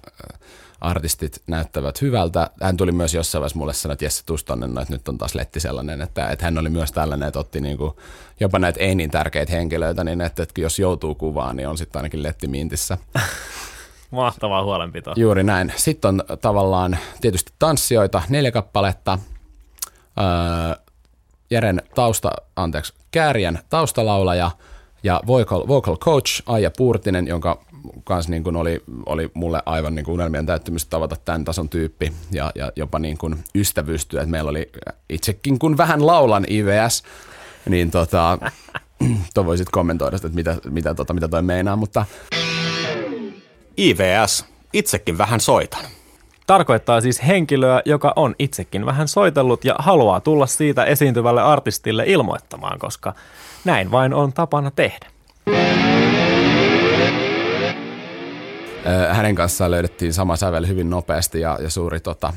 artistit näyttävät hyvältä. Hän tuli myös jossain vaiheessa mulle sanoa, että Jesse, tuus tonne, no, että nyt on taas letti sellainen, että, että hän oli myös tällainen, että otti niinku jopa näitä ei niin tärkeitä henkilöitä, niin että, että jos joutuu kuvaan, niin on sitten ainakin letti mintissä. *laughs* Mahtavaa huolenpitoa. Juuri näin. Sitten on tavallaan tietysti tanssijoita, neljä kappaletta. Öö, Jeren tausta, anteeksi, Kääriän taustalaulaja ja vocal, vocal coach Aija Puurtinen, jonka kanssa niin kuin oli, oli mulle aivan niin kuin unelmien täyttymistä tavata tämän tason tyyppi ja, ja jopa niin kuin ystävystyä. Et meillä oli itsekin, kun vähän laulan IVS, niin tota, *clears throat* to voisit kommentoida sitä, että mitä, mitä, tota, mitä toi meinaa, mutta IVS, itsekin vähän soitan. Tarkoittaa siis henkilöä, joka on itsekin vähän soitellut ja haluaa tulla siitä esiintyvälle artistille ilmoittamaan, koska näin vain on tapana tehdä. Hänen kanssaan löydettiin sama sävel hyvin nopeasti ja, ja suuri tota,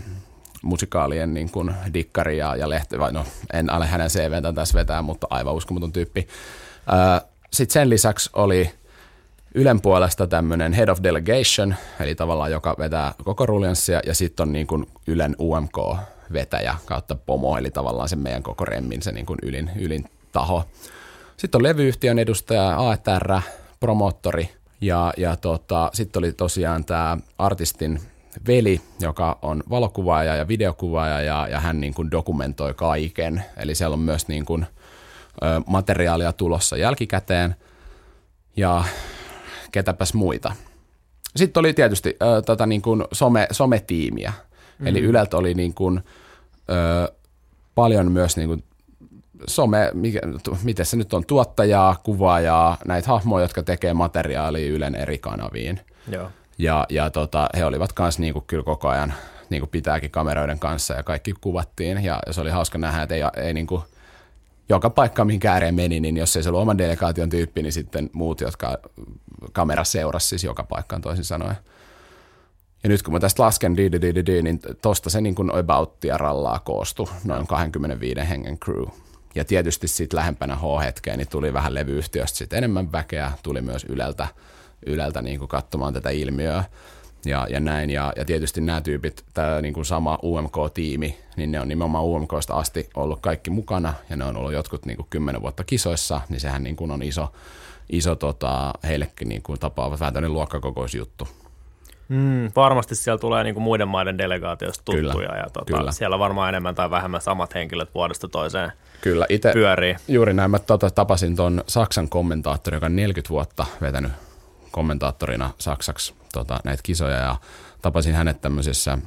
musikaalien niin kuin dikkari ja, ja lehti, vai no en ale hänen CVtä tässä vetää, mutta aivan uskomaton tyyppi. Sitten sen lisäksi oli Ylen puolesta tämmöinen head of delegation, eli tavallaan joka vetää koko ruljanssia, ja sitten on niin kuin Ylen UMK-vetäjä kautta pomo, eli tavallaan se meidän koko remmin se niin kuin ylin, ylin taho. Sitten on levyyhtiön edustaja, ATR, promoottori, ja, ja tota, sitten oli tosiaan tämä artistin veli, joka on valokuvaaja ja videokuvaaja, ja, ja hän niin kuin dokumentoi kaiken. Eli siellä on myös niin kuin, materiaalia tulossa jälkikäteen. Ja ketäpäs muita. Sitten oli tietysti ö, tota niin kuin some, sometiimiä. Mm-hmm. Eli Yleltä oli niin kuin, ö, paljon myös niin kuin some, mikä, miten se nyt on, tuottajaa, kuvaajaa, näitä hahmoja, jotka tekee materiaalia Ylen eri kanaviin. Joo. Ja, ja tota, he olivat myös niin kyllä koko ajan, niin kuin pitääkin kameroiden kanssa ja kaikki kuvattiin. Ja, ja se oli hauska nähdä, että ei, ei niin kuin, joka paikka, mihin kääreen meni, niin jos ei se ollut oman delegaation tyyppi, niin sitten muut, jotka kamera seurasi siis joka paikkaan toisin sanoen. Ja nyt kun mä tästä lasken, di, di, di, di, niin tosta se niin kuin abouttia rallaa koostu, noin 25 hengen crew. Ja tietysti sitten lähempänä H-hetkeä, niin tuli vähän levyyhtiöstä sitten enemmän väkeä, tuli myös Yleltä, Yleltä niin kuin katsomaan tätä ilmiöä ja, ja näin. Ja, ja tietysti nämä tyypit, tämä niin kuin sama UMK-tiimi, niin ne on nimenomaan UMKsta asti ollut kaikki mukana ja ne on ollut jotkut niin kuin kymmenen vuotta kisoissa, niin sehän niin kuin on iso, iso tota, heillekin niin kuin tapaava vähän tämmöinen luokkakokoisjuttu. Mm, varmasti siellä tulee niin kuin muiden maiden delegaatioista tuttuja kyllä, ja tota, kyllä. siellä varmaan enemmän tai vähemmän samat henkilöt vuodesta toiseen kyllä, ite, pyörii. Juuri näin. Mä tota, tapasin tuon Saksan kommentaattori, joka on 40 vuotta vetänyt kommentaattorina Saksaksi tota, näitä kisoja ja tapasin hänet tämmöisessä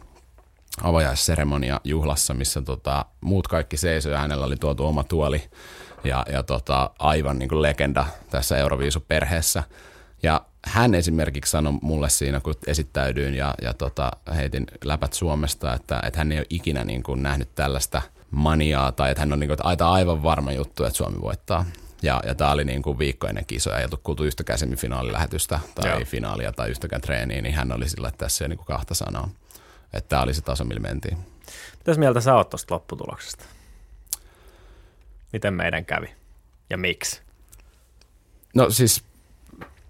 avajaisseremonia juhlassa, missä tota, muut kaikki seisoi ja hänellä oli tuotu oma tuoli ja, ja tota, aivan niin kuin legenda tässä Euroviisu-perheessä. Ja hän esimerkiksi sanoi mulle siinä, kun esittäydyin ja, ja tota, heitin läpät Suomesta, että, että hän ei ole ikinä niin kuin nähnyt tällaista maniaa tai että hän on niin kuin, että aivan varma juttu, että Suomi voittaa. Ja, ja tämä oli niin kuin viikko ennen kisoja, ei oltu kuultu yhtäkään semifinaalilähetystä tai Joo. finaalia tai yhtäkään treeniä, niin hän oli sillä, että tässä ei niin kuin kahta sanaa. Että tämä oli se taso, millä mentiin. Mitäs mieltä sä oot tuosta lopputuloksesta? Miten meidän kävi ja miksi? No siis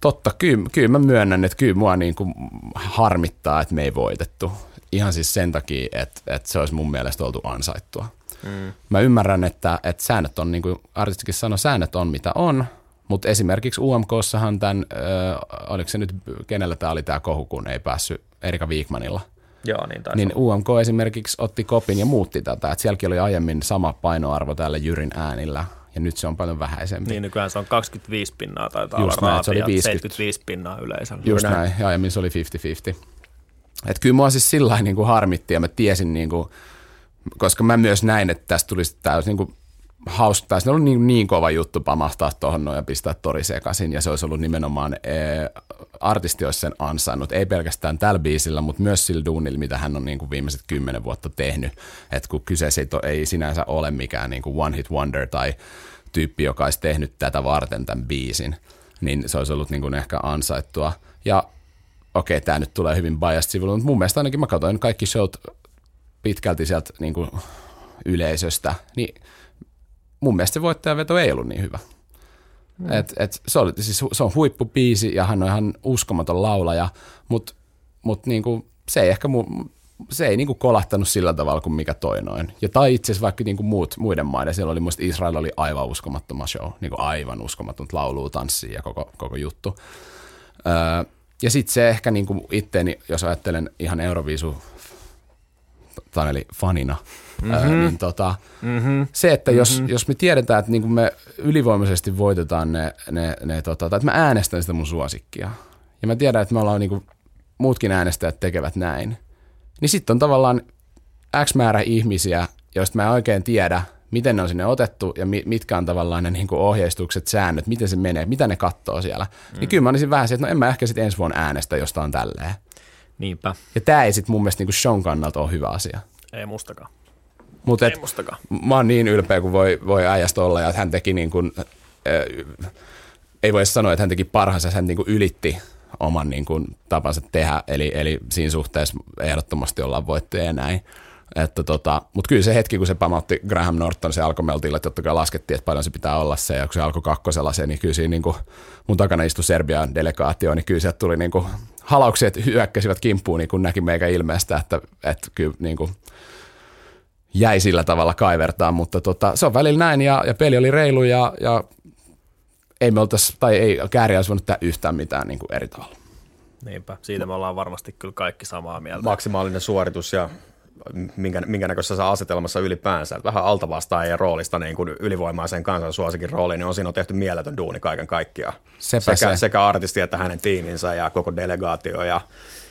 totta, kyllä, kyllä mä myönnän, että kyllä mua niin kuin harmittaa, että me ei voitettu. Ihan siis sen takia, että, että se olisi mun mielestä oltu ansaittua. Mm. Mä ymmärrän, että, että säännöt on, niin kuin artistikin sanoi, säännöt on mitä on, mutta esimerkiksi UMKssahan tämän, äh, oliko se nyt, kenellä tämä oli tämä kohu, kun ei päässyt Erika Viikmanilla. Joo, niin Niin UMK esimerkiksi otti kopin ja muutti tätä, että sielläkin oli aiemmin sama painoarvo täällä Jyrin äänillä, ja nyt se on paljon vähäisempi. Niin, nykyään se on 25 pinnaa tai Just näin, se oli 50. 75 pinnaa yleisöllä. Just näin, näin. ja aiemmin se oli 50-50. Et kyllä mua siis sillä niin kuin harmitti, ja mä tiesin, niin kuin, koska mä myös näin, että tästä tulisi täys niin kuin hauska, taisi ollut niin, niin kova juttu pamahtaa tuohon noin ja pistää tori sekaisin, ja se olisi ollut nimenomaan, e, artisti olisi sen ansainnut, ei pelkästään tällä biisillä, mutta myös sillä duunilla, mitä hän on niin kuin viimeiset kymmenen vuotta tehnyt, että kun kyseessä ei, to, ei sinänsä ole mikään niin kuin one hit wonder tai tyyppi, joka olisi tehnyt tätä varten tämän biisin, niin se olisi ollut niin kuin ehkä ansaittua, ja okei, okay, tämä nyt tulee hyvin biased sivulla, mutta mun mielestä ainakin mä katsoin kaikki showt pitkälti sieltä niin kuin yleisöstä, niin mun mielestä se voittajaveto ei ollut niin hyvä. Mm. Et, et se, oli, siis se on huippupiisi ja hän on ihan uskomaton laulaja, mutta mut niinku, se ei ehkä mu, se ei niinku kolahtanut sillä tavalla kuin mikä toi noin. Ja tai itse asiassa vaikka niinku muut, muiden maiden, siellä oli muista Israel oli aivan uskomattoma show, niinku aivan uskomaton lauluu, tanssia ja koko, koko juttu. Öö, ja sitten se ehkä niinku itteeni, jos ajattelen ihan Euroviisu Taneli fanina, mm-hmm. ää, niin tota, mm-hmm. se, että jos, mm-hmm. jos me tiedetään, että niin me ylivoimaisesti voitetaan ne, ne, ne tota, tai että mä äänestän sitä mun suosikkia, ja mä tiedän, että me ollaan niin kuin, muutkin äänestäjät tekevät näin, niin sitten on tavallaan X määrä ihmisiä, joista mä en oikein tiedä, miten ne on sinne otettu ja mitkä on tavallaan ne niin kuin ohjeistukset, säännöt, miten se menee, mitä ne katsoo siellä. Niin mm. Niin kyllä mä olisin vähän se, että no en mä ehkä sitten ensi vuonna äänestä jostain tälleen. Niinpä. Ja tämä ei sitten mun mielestä niinku Sean kannalta ole hyvä asia. Ei mustakaan. Mut et, mä oon niin ylpeä kuin voi, voi äijästä olla ja että hän teki niin kuin, äh, ei voi sanoa, että hän teki parhaansa, hän niin kuin ylitti oman niin kuin tapansa tehdä, eli, eli siinä suhteessa ehdottomasti ollaan voittajia ja näin. Että tota, mutta kyllä se hetki, kun se pamautti Graham Norton, se alkoi meltillä, että totta kai laskettiin, että paljon se pitää olla se, ja kun se alkoi kakkosella se, niin kyllä siinä niin kuin, mun takana istui Serbian delegaatio, niin kyllä sieltä tuli niin kuin, halauksia, että hyökkäsivät kimppuun, niin kun näki meikä ilmeestä, että, että kyllä niin kuin, jäi sillä tavalla kaivertaa, mutta tota, se on välillä näin, ja, ja peli oli reilu, ja, ja ei me oltaisi, tai ei kääriä olisi voinut tehdä yhtään mitään niin kuin eri tavalla. Niinpä, siitä me ollaan varmasti kyllä kaikki samaa mieltä. Maksimaalinen suoritus ja minkä, minkä näköisessä asetelmassa ylipäänsä. Vähän altavastaajan roolista niin kuin ylivoimaisen kansan suosikin rooliin, niin on siinä on tehty mieletön duuni kaiken kaikkiaan. Sepä sekä, se. sekä artisti että hänen tiiminsä ja koko delegaatio ja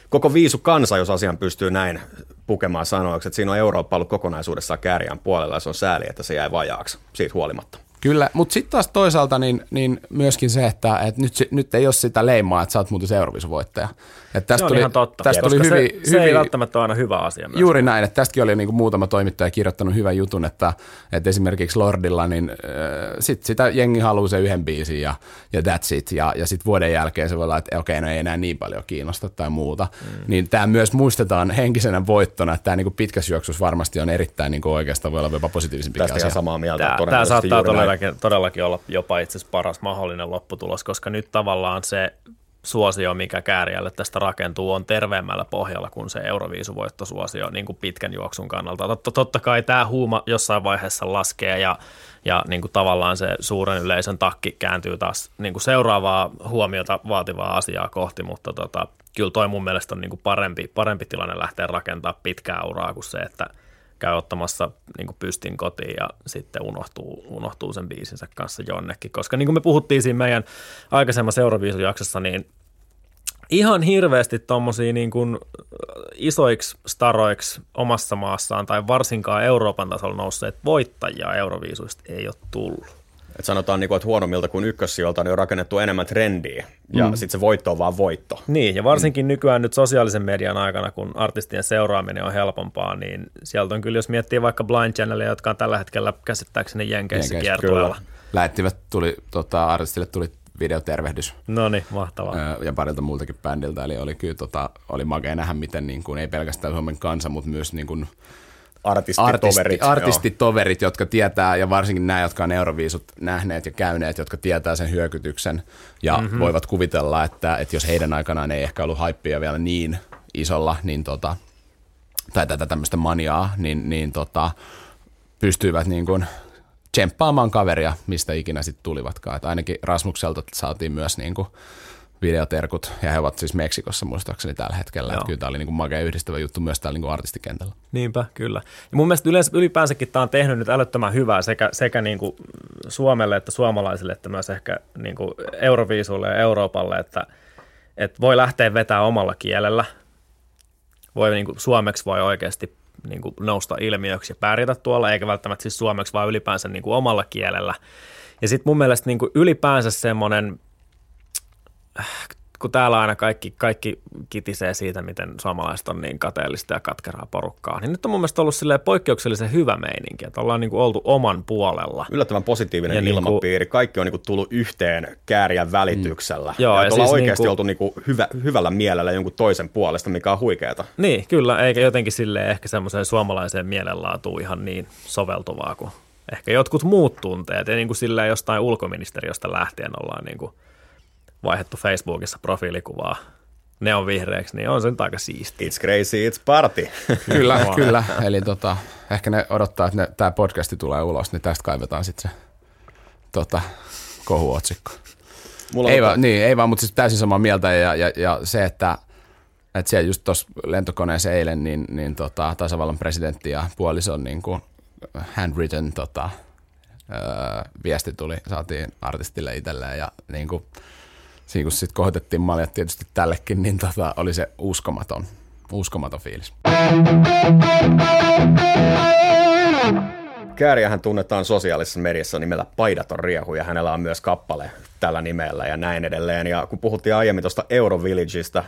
koko viisu kansa, jos asian pystyy näin pukemaan sanoiksi, että siinä on Eurooppa ollut kokonaisuudessaan kärjän puolella ja se on sääli, että se jäi vajaaksi siitä huolimatta. Kyllä, mutta sitten taas toisaalta niin, niin myöskin se, että, että nyt, nyt ei ole sitä leimaa, että sä oot muuten Euroviisuvoittaja. Että tästä se on tuli, ihan totta, tästä tuli hyvin, se, se hyvin, ei välttämättä ole aina hyvä asia. Myöskään. Juuri näin, että tästäkin oli niin kuin muutama toimittaja kirjoittanut hyvän jutun, että, että esimerkiksi Lordilla, niin äh, sit sitä jengi haluaa se yhden biisin ja, ja that's it. Ja, ja sitten vuoden jälkeen se voi olla, että okei, okay, no ei enää niin paljon kiinnosta tai muuta. Mm. Niin tämä myös muistetaan henkisenä voittona, että tämä niin pitkässä juoksussa varmasti on erittäin niin kuin oikeastaan voi olla jopa positiivisempi Tästä asia. samaa mieltä. Tämä, tämä saattaa todellakin, todellakin olla jopa itse asiassa paras mahdollinen lopputulos, koska nyt tavallaan se suosio, mikä kääriälle tästä rakentuu, on terveemmällä pohjalla kuin se Euroviisuvoittosuosio niin kuin pitkän juoksun kannalta. Totta, totta kai tämä huuma jossain vaiheessa laskee ja, ja niin kuin tavallaan se suuren yleisön takki kääntyy taas niin kuin seuraavaa huomiota vaativaa asiaa kohti, mutta tota, kyllä toi mun mielestä on niin kuin parempi, parempi tilanne lähteä rakentaa pitkää uraa kuin se, että – käy ottamassa niin pystin kotiin ja sitten unohtuu, unohtuu sen biisinsä kanssa jonnekin. Koska niin kuin me puhuttiin siinä meidän aikaisemmassa Euroviisujaksossa, niin ihan hirveästi tuommoisia niin kuin isoiksi staroiksi omassa maassaan tai varsinkaan Euroopan tasolla nousseet voittajia Euroviisuista ei ole tullut. Et sanotaan, niin että huonommilta kuin ykkössijoilta niin on rakennettu enemmän trendiä, ja mm. sitten se voitto on vaan voitto. Niin, ja varsinkin mm. nykyään nyt sosiaalisen median aikana, kun artistien seuraaminen on helpompaa, niin sieltä on kyllä, jos miettii vaikka Blind Channelia, jotka on tällä hetkellä käsittääkseni Jenkeissä kiertueella. Lähettivät, tuli, tota, artistille tuli videotervehdys. No niin, mahtavaa. Ja parilta muultakin bändiltä, eli oli kyllä tota, oli makea nähdä, miten niin kuin, ei pelkästään Suomen kansa, mutta myös niin kuin, artistitoverit. Artisti, artistitoverit, jotka tietää, ja varsinkin nämä, jotka on Euroviisut nähneet ja käyneet, jotka tietää sen hyökytyksen ja mm-hmm. voivat kuvitella, että, että jos heidän aikanaan ei ehkä ollut haippia vielä niin isolla, niin tota, tai tätä tämmöistä maniaa, niin, niin tota, pystyivät niin kuin tsemppaamaan kaveria, mistä ikinä sitten tulivatkaan. Että ainakin Rasmukselta saatiin myös niin kuin videoterkut, ja he ovat siis Meksikossa muistaakseni tällä hetkellä. Että kyllä tämä oli niin kuin makea yhdistävä juttu myös täällä niin kuin artistikentällä. Niinpä, kyllä. Ja mun mielestä yleensä, ylipäänsäkin tämä on tehnyt nyt älyttömän hyvää sekä, sekä niin kuin Suomelle että suomalaisille, että myös ehkä niin kuin Euroviisuille ja Euroopalle, että, että voi lähteä vetämään omalla kielellä. Voi, niin kuin, suomeksi voi oikeasti niin kuin nousta ilmiöksi ja pärjätä tuolla, eikä välttämättä siis suomeksi, vaan ylipäänsä niin kuin omalla kielellä. Ja sitten mun mielestä niin kuin ylipäänsä semmoinen – kun täällä aina kaikki, kaikki kitisee siitä, miten suomalaiset on niin kateellista ja katkeraa porukkaa, niin nyt on mun mielestä ollut poikkeuksellisen hyvä meininki, että ollaan niin kuin oltu oman puolella. Yllättävän positiivinen ja niinku- ilmapiiri. Niin kuin, kaikki on niin kuin tullut yhteen kääriän välityksellä. Mm. Joo, ja, ja ollaan siis oikeasti niin kuin, oltu niin kuin hyvä, hyvällä mielellä jonkun toisen puolesta, mikä on huikeeta. Niin, kyllä, eikä jotenkin sille ehkä semmoiseen suomalaiseen mielenlaatuun ihan niin soveltuvaa kuin ehkä jotkut muut tunteet. Ja niin kuin silleen jostain ulkoministeriöstä lähtien ollaan niin kuin – vaihdettu Facebookissa profiilikuvaa neon vihreäksi, niin on se nyt aika siisti. It's crazy, it's party. *laughs* kyllä, kyllä. Eli tota, ehkä ne odottaa, että tämä podcasti tulee ulos, niin tästä kaivetaan sitten se tota, kohuotsikko. Mulla ei, vaan, niin, ei vaan, mutta siis täysin samaa mieltä ja, ja, ja se, että että siellä just tuossa lentokoneessa eilen, niin, niin tota, tasavallan presidentti ja puolison niin kuin handwritten tota, öö, viesti tuli, saatiin artistille itselleen ja niin kuin, siinä kun sitten kohotettiin maljat tietysti tällekin, niin tota, oli se uskomaton, uskomaton fiilis. Kääriähän tunnetaan sosiaalisessa mediassa nimellä Paidaton riehu ja hänellä on myös kappale tällä nimellä ja näin edelleen. Ja kun puhuttiin aiemmin tuosta Eurovillageista,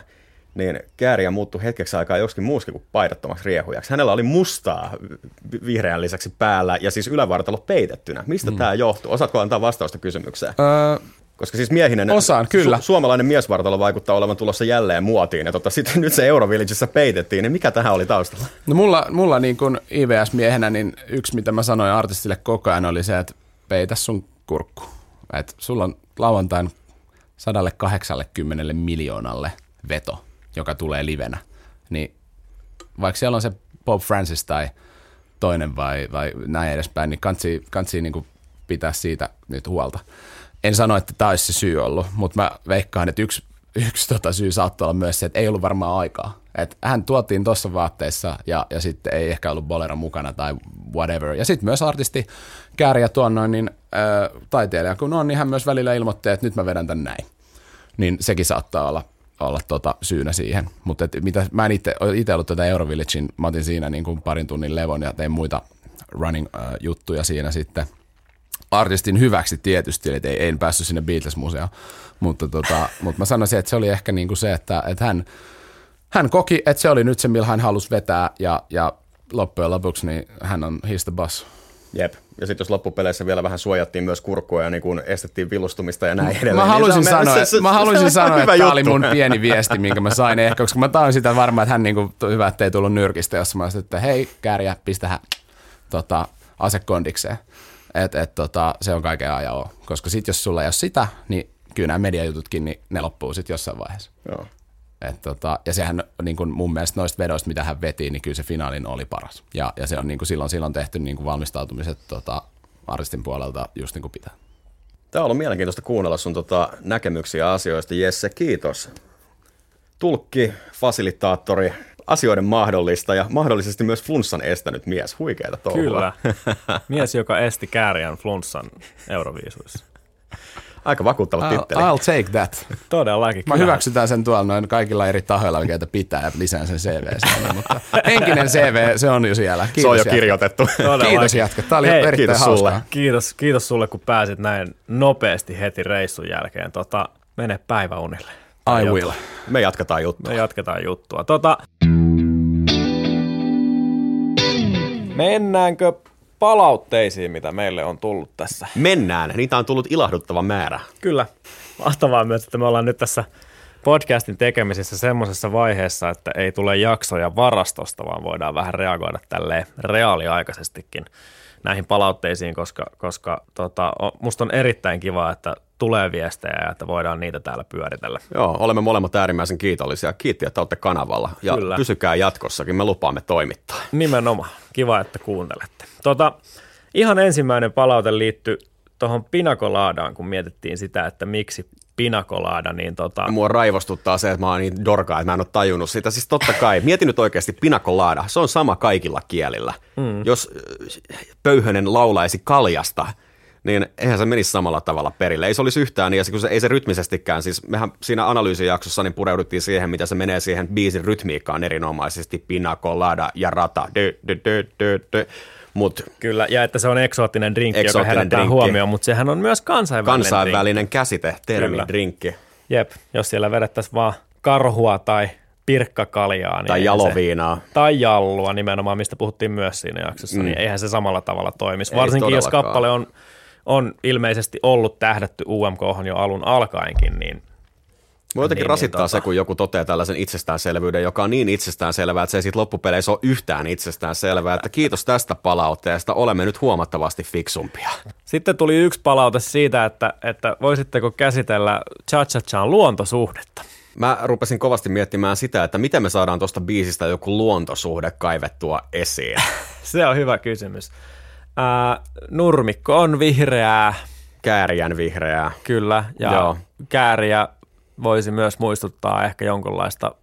niin Kääriä muuttui hetkeksi aikaa joksikin muuskin kuin paidattomaksi riehujaksi. Hänellä oli mustaa vi- vihreän lisäksi päällä ja siis ylävartalo peitettynä. Mistä mm. tämä johtuu? Osaatko antaa vastausta kysymykseen? Öö, Koska siis miehinen, Osaan, kyllä. Su- suomalainen miesvartalo vaikuttaa olevan tulossa jälleen muotiin. Ja tota, sitten *laughs* nyt se Eurovillageissa peitettiin, niin mikä tähän oli taustalla? No mulla, mulla niin kuin IVS-miehenä, niin yksi mitä mä sanoin artistille koko ajan oli se, että peitä sun kurkku. Et sulla on lauantain 180 miljoonalle veto, joka tulee livenä. Niin vaikka siellä on se Bob Francis tai toinen vai, vai näin edespäin, niin kansi, kansi niin kuin pitää siitä nyt huolta. En sano, että tämä olisi se syy ollut, mutta mä veikkaan, että yksi, yksi tota syy saattoi olla myös se, että ei ollut varmaan aikaa. Et hän tuotiin tuossa vaatteissa ja, ja sitten ei ehkä ollut bolero mukana tai whatever. Ja sitten myös artisti Kääriä tuon noin, niin äh, taiteilija kun on, niin hän myös välillä ilmoitti, että nyt mä vedän tän näin. Niin sekin saattaa olla, olla tota syynä siihen. Mutta mitä, mä en itse ollut tätä Eurovillagein, mä otin siinä niin kuin parin tunnin levon ja tein muita running-juttuja siinä sitten – artistin hyväksi tietysti, että ei, en päässyt sinne Beatles-museoon, mutta, tota, mutta mä sanoisin, että se oli ehkä niin kuin se, että, että hän, hän koki, että se oli nyt se, millä hän halusi vetää ja, ja loppujen lopuksi niin hän on he's the boss. Jep. Ja sitten jos loppupeleissä vielä vähän suojattiin myös kurkkua ja niin kuin estettiin vilustumista ja näin edelleen. Mä haluaisin niin sanoa, se, se, mä haluaisin se, sanoa että tämä oli mun pieni viesti, minkä mä sain ehkä, koska mä tajuin sitä varmaan, että hän niin kuin, hyvä, ettei tullut nyrkistä, jos mä olisin, että hei, kääriä, pistähän tota, asekondikseen. Et, et, tota, se on kaiken ajan oo. Koska sit jos sulla ei ole sitä, niin kyllä nämä mediajututkin, niin ne loppuu sitten jossain vaiheessa. Joo. Et, tota, ja sehän niin kun mun mielestä noista vedoista, mitä hän veti, niin kyllä se finaalin oli paras. Ja, ja se on niin kun silloin, silloin tehty niin kun valmistautumiset tota, artistin puolelta just niin kuin pitää. Tämä on ollut mielenkiintoista kuunnella sun tota, näkemyksiä asioista. Jesse, kiitos. Tulkki, fasilitaattori, asioiden mahdollista ja mahdollisesti myös flunssan estänyt mies. Huikeeta touhua. Kyllä. *laughs* Mies, joka esti kääriän flunssan Euroviisuissa. Aika vakuuttava I'll, titteli. I'll take that. Todellakin. Mä hyväksytään sen tuolla noin kaikilla eri tahoilla, keitä pitää ja lisään sen CV. -seen, mutta henkinen CV, se on jo siellä. Kiitos Se on jo jätkä. kirjoitettu. Todellakin. Kiitos jätkä. Tämä oli Hei, erittäin kiitos hauskaa. sulle. Kiitos, kiitos sulle, kun pääsit näin nopeasti heti reissun jälkeen. Tota, mene päiväunille. I will. Me jatketaan juttua. Me jatketaan juttua. Tota, mennäänkö palautteisiin, mitä meille on tullut tässä? Mennään. Niitä on tullut ilahduttava määrä. Kyllä. Mahtavaa myös, että me ollaan nyt tässä podcastin tekemisessä semmoisessa vaiheessa, että ei tule jaksoja varastosta, vaan voidaan vähän reagoida tälleen reaaliaikaisestikin näihin palautteisiin, koska, koska tota, musta on erittäin kiva, että tulee viestejä ja että voidaan niitä täällä pyöritellä. Joo, olemme molemmat äärimmäisen kiitollisia. Kiitti, että olette kanavalla. Ja Kyllä. pysykää jatkossakin, me lupaamme toimittaa. Nimenomaan. Kiva, että kuuntelette. Tota, ihan ensimmäinen palaute liittyy tuohon pinakolaadaan, kun mietittiin sitä, että miksi pinakolaada, niin tota, Mua raivostuttaa se, että mä oon niin dorkaa, että mä en ole tajunnut sitä. Siis totta kai, mieti nyt oikeasti pinakolaada, se on sama kaikilla kielillä. Mm. Jos äh, Pöyhönen laulaisi kaljasta, niin eihän se menisi samalla tavalla perille. Ei se olisi yhtään niin, ja se, kun se, ei se rytmisestikään, siis mehän siinä analyysijaksossa niin pureuduttiin siihen, mitä se menee siihen biisin rytmiikkaan erinomaisesti, pinakolada ja rata, dy, dy, dy, dy, dy. Mut Kyllä, ja että se on eksoottinen drinkki, joka Eksoottinen herättää drinkki. huomioon, mutta sehän on myös kansainvälinen, kansainvälinen käsite, termi, Kyllä. drinkki drinkki. Jep, jos siellä vedettäisiin vaan karhua tai pirkkakaljaa. Niin tai jaloviinaa. Se, tai jallua nimenomaan, mistä puhuttiin myös siinä jaksossa, mm. niin eihän se samalla tavalla toimisi. Ei Varsinkin jos kappale on, on ilmeisesti ollut tähdätty UMK jo alun alkaenkin, niin Mua jotenkin Niin, rasittaa niin, se, tota- kun joku toteaa tällaisen itsestäänselvyyden, joka on niin itsestäänselvää, että se ei siitä loppupeleissä ole yhtään itsestäänselvää. Että kiitos tästä palautteesta, olemme nyt huomattavasti fiksumpia. Sitten tuli yksi palaute siitä, että, että voisitteko käsitellä Cha-Cha-Chan luontosuhdetta. Mä rupesin kovasti miettimään sitä, että miten me saadaan tuosta biisistä joku luontosuhde kaivettua esiin. *laughs* Se on hyvä kysymys. Ää, nurmikko on vihreää, Kääriän vihreää. kyllä, ja Joo. kääriä voisi myös muistuttaa ehkä jonkunlaista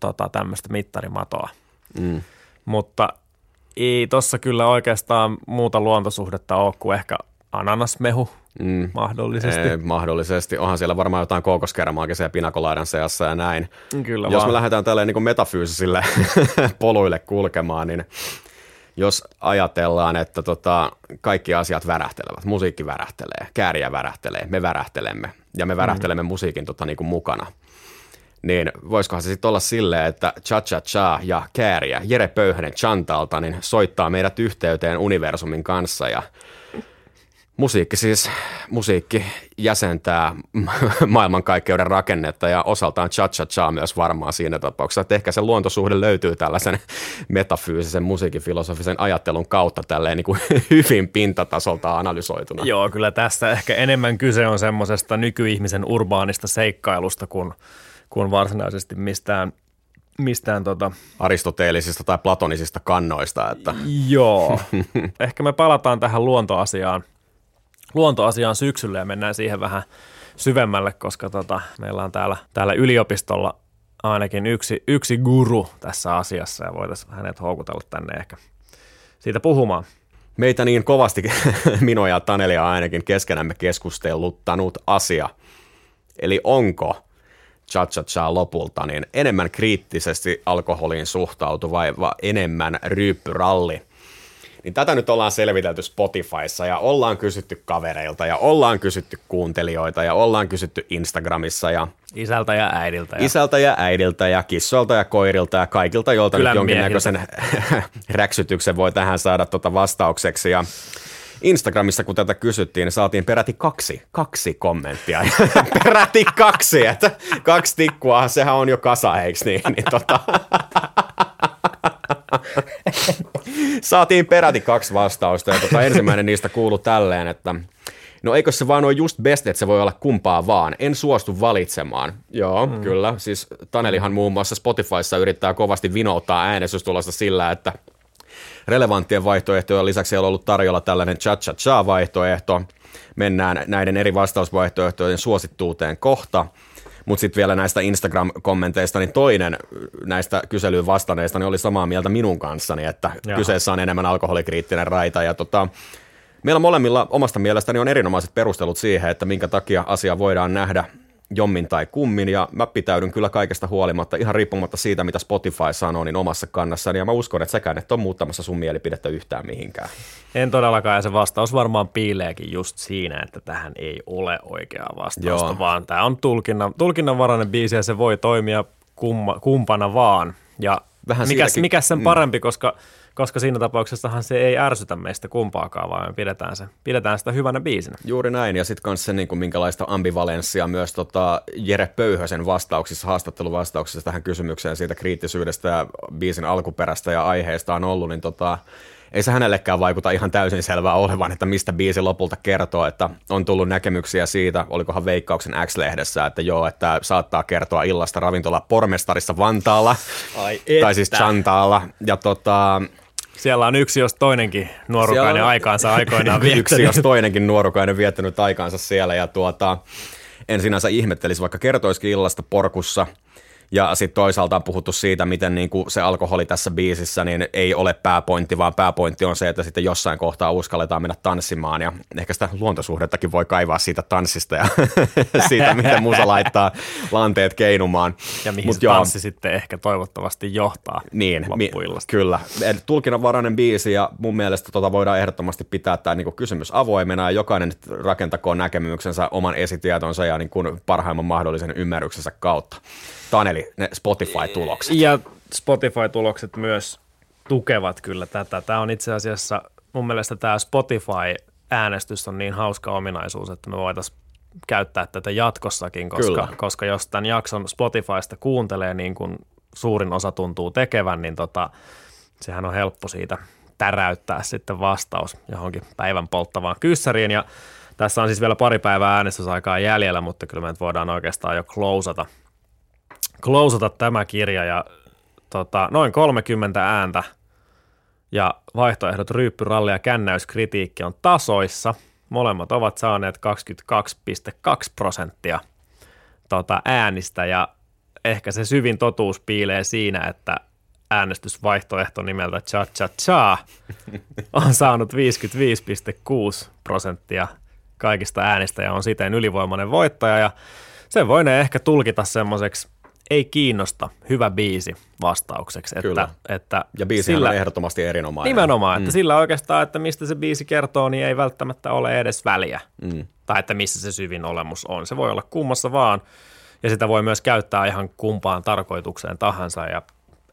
tota, tämmöistä mittarimatoa. Mm. Mutta ei tossa kyllä oikeastaan muuta luontosuhdetta ole kuin ehkä ananasmehu Mm. mahdollisesti. Ei, mahdollisesti. Onhan siellä varmaan jotain kookoskermaakin siellä pinakolaidan seassa ja näin. Kyllä Jos vaan. me lähdetään tälleen niin metafyysisille *laughs* poluille kulkemaan, niin jos ajatellaan, että tota, kaikki asiat värähtelevät, musiikki värähtelee, kääriä värähtelee, me värähtelemme ja me värähtelemme mm. musiikin tota, niin kuin mukana, niin voisikohan se sitten olla silleen, että Cha Cha Cha ja Kääriä, Jere Pöyhänen Chantalta, niin soittaa meidät yhteyteen universumin kanssa ja Musiikki siis, musiikki jäsentää *laughs* maailmankaikkeuden rakennetta ja osaltaan cha-cha-cha myös varmaan siinä tapauksessa, että ehkä se luontosuhde löytyy tällaisen *laughs* metafyysisen musiikifilosofisen ajattelun kautta tälleen niin kuin *laughs* hyvin pintatasolta analysoituna. Joo, kyllä tässä ehkä enemmän kyse on semmoisesta nykyihmisen urbaanista seikkailusta kuin, kuin varsinaisesti mistään mistään tota... Aristoteelisista tai platonisista kannoista. Että... Joo. Ehkä me palataan tähän luontoasiaan luontoasiaan syksyllä ja mennään siihen vähän syvemmälle, koska tota, meillä on täällä, täällä yliopistolla ainakin yksi, yksi guru tässä asiassa ja voitaisiin hänet houkutella tänne ehkä siitä puhumaan. Meitä niin kovasti, *laughs* minua ja Tanelia ainakin keskenämme keskusteluttanut asia. Eli onko cha cha cha lopulta niin enemmän kriittisesti alkoholiin suhtautuva vai enemmän ryyppyralli – niin tätä nyt ollaan selvitelty Spotifyssa ja ollaan kysytty kavereilta ja ollaan kysytty kuuntelijoita ja ollaan kysytty Instagramissa ja Isältä ja äidiltä. Ja... Isältä ja äidiltä ja kissoilta ja koirilta ja kaikilta, joilta Kylän nyt jonkinnäköisen *laughs* räksytyksen voi tähän saada tuota vastaukseksi. Ja Instagramissa, kun tätä kysyttiin, niin saatiin peräti kaksi, kaksi kommenttia. *laughs* peräti kaksi, että kaksi tikkua, sehän on jo kasa, eikö niin? niin tota... *laughs* Saatiin peräti kaksi vastausta ja tota, ensimmäinen niistä kuuluu tälleen, että No eikö se vaan ole just best, että se voi olla kumpaa vaan. En suostu valitsemaan. Joo, mm. kyllä. Siis Tanelihan muun muassa Spotifyssa yrittää kovasti vinouttaa äänestystulosta sillä, että relevanttien vaihtoehtojen lisäksi on ollut tarjolla tällainen cha-cha-cha-vaihtoehto. Mennään näiden eri vastausvaihtoehtojen suosittuuteen kohta. Mutta sitten vielä näistä Instagram-kommenteista, niin toinen näistä kyselyyn vastanneista niin oli samaa mieltä minun kanssani, että Jaha. kyseessä on enemmän alkoholikriittinen raita. Ja tota, meillä molemmilla omasta mielestäni on erinomaiset perustelut siihen, että minkä takia asia voidaan nähdä jommin tai kummin, ja mä pitäydyn kyllä kaikesta huolimatta, ihan riippumatta siitä, mitä Spotify sanoo, niin omassa kannassani, ja mä uskon, että sekään et ole muuttamassa sun mielipidettä yhtään mihinkään. En todellakaan, ja se vastaus varmaan piileekin just siinä, että tähän ei ole oikeaa vastausta, Joo. vaan tämä on tulkinnan, tulkinnanvarainen biisi, ja se voi toimia kumma, kumpana vaan, ja Vähän mikä, mikä sen mm. parempi, koska koska siinä tapauksessahan se ei ärsytä meistä kumpaakaan, vaan me pidetään, se, pidetään sitä hyvänä biisinä. Juuri näin, ja sitten kanssa se, niin kuin, minkälaista ambivalenssia myös tota, Jere Pöyhösen vastauksissa, haastatteluvastauksissa tähän kysymykseen siitä kriittisyydestä ja biisin alkuperästä ja aiheesta on ollut, niin tota, ei se hänellekään vaikuta ihan täysin selvää olevan, että mistä biisi lopulta kertoo, että on tullut näkemyksiä siitä, olikohan Veikkauksen X-lehdessä, että joo, että saattaa kertoa illasta ravintola Pormestarissa Vantaalla, Ai tai siis Chantaalla, ja tota, siellä on yksi jos toinenkin nuorukainen on... aikaansa aikoinaan *laughs* viettänyt. Yksi jos toinenkin nuorukainen viettänyt aikaansa siellä ja tuota, en sinänsä ihmettelisi, vaikka kertoisikin illasta porkussa – ja sitten toisaalta on puhuttu siitä, miten niin kuin se alkoholi tässä biisissä niin ei ole pääpointti, vaan pääpointti on se, että sitten jossain kohtaa uskalletaan mennä tanssimaan. Ja ehkä sitä luontosuhdettakin voi kaivaa siitä tanssista ja *laughs* siitä, miten musa laittaa lanteet keinumaan. Ja mihin Mut se joo, tanssi sitten ehkä toivottavasti johtaa niin, mi- Kyllä. Tulkinnanvarainen biisi ja mun mielestä tota voidaan ehdottomasti pitää tämä niin kysymys avoimena ja jokainen rakentakoon näkemyksensä oman esitietonsa ja niin kuin parhaimman mahdollisen ymmärryksensä kautta. Taneli, ne Spotify-tulokset. Ja Spotify-tulokset myös tukevat kyllä tätä. Tämä on itse asiassa, mun mielestä tämä Spotify-äänestys on niin hauska ominaisuus, että me voitaisiin käyttää tätä jatkossakin, koska, koska jos tämän jakson Spotifysta kuuntelee niin kuin suurin osa tuntuu tekevän, niin tota, sehän on helppo siitä täräyttää sitten vastaus johonkin päivän polttavaan kyssäriin. Ja tässä on siis vielä pari päivää äänestysaikaa jäljellä, mutta kyllä me voidaan oikeastaan jo closata – closata tämä kirja ja tota, noin 30 ääntä ja vaihtoehdot ryyppyralli ja kännäyskritiikki on tasoissa. Molemmat ovat saaneet 22,2 prosenttia tota, äänistä ja ehkä se syvin totuus piilee siinä, että äänestysvaihtoehto nimeltä Cha Cha Cha on saanut 55,6 prosenttia kaikista äänistä ja on siten ylivoimainen voittaja ja sen voinee ehkä tulkita semmoiseksi ei kiinnosta hyvä biisi vastaukseksi. Että, Kyllä. Että ja biisi sillä, on ehdottomasti erinomainen. Nimenomaan, että mm. sillä oikeastaan, että mistä se biisi kertoo, niin ei välttämättä ole edes väliä. Mm. Tai että missä se syvin olemus on. Se voi olla kummassa vaan. ja sitä voi myös käyttää ihan kumpaan tarkoitukseen tahansa ja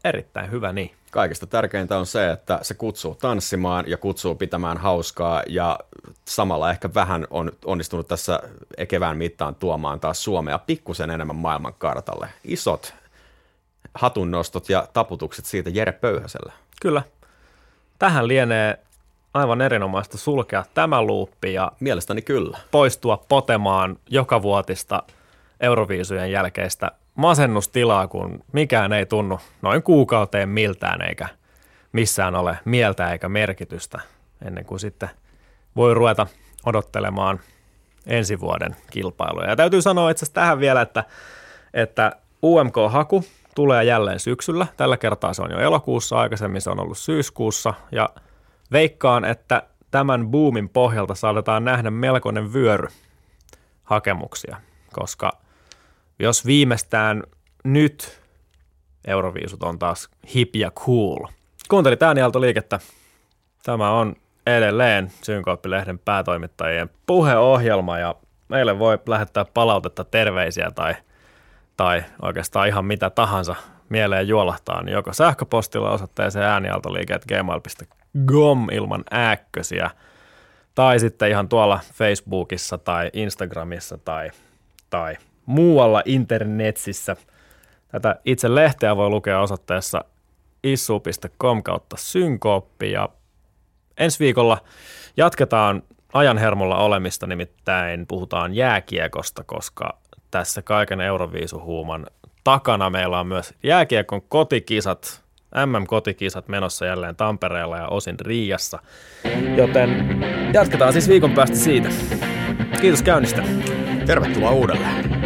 erittäin hyvä niin. Kaikista tärkeintä on se, että se kutsuu tanssimaan ja kutsuu pitämään hauskaa ja samalla ehkä vähän on onnistunut tässä kevään mittaan tuomaan taas Suomea pikkusen enemmän maailman kartalle. Isot hatunnostot ja taputukset siitä Jere Pöyhäselle. Kyllä. Tähän lienee aivan erinomaista sulkea tämä luuppi ja Mielestäni kyllä. poistua potemaan joka vuotista Euroviisujen jälkeistä masennustilaa, kun mikään ei tunnu noin kuukauteen miltään eikä missään ole mieltä eikä merkitystä ennen kuin sitten voi ruveta odottelemaan ensi vuoden kilpailuja. Ja täytyy sanoa itse asiassa tähän vielä, että, että UMK-haku tulee jälleen syksyllä. Tällä kertaa se on jo elokuussa, aikaisemmin se on ollut syyskuussa ja veikkaan, että tämän boomin pohjalta saatetaan nähdä melkoinen vyöry hakemuksia, koska jos viimeistään nyt Euroviisut on taas hip ja cool. Kuuntelit äänialtoliikettä. Tämä on edelleen Synkooppilehden päätoimittajien puheohjelma ja meille voi lähettää palautetta, terveisiä tai, tai oikeastaan ihan mitä tahansa mieleen juolahtaa, niin joko sähköpostilla osoitteeseen äänialtoliike.gmail.com ilman ääkkösiä tai sitten ihan tuolla Facebookissa tai Instagramissa tai, tai muualla internetsissä. Tätä itse lehteä voi lukea osoitteessa issu.com kautta synkooppi ja ensi viikolla jatketaan ajanhermolla olemista, nimittäin puhutaan jääkiekosta, koska tässä kaiken Euroviisuhuuman takana meillä on myös jääkiekon kotikisat, MM-kotikisat menossa jälleen Tampereella ja osin Riiassa. Joten jatketaan siis viikon päästä siitä. Kiitos käynnistä. Tervetuloa uudelleen.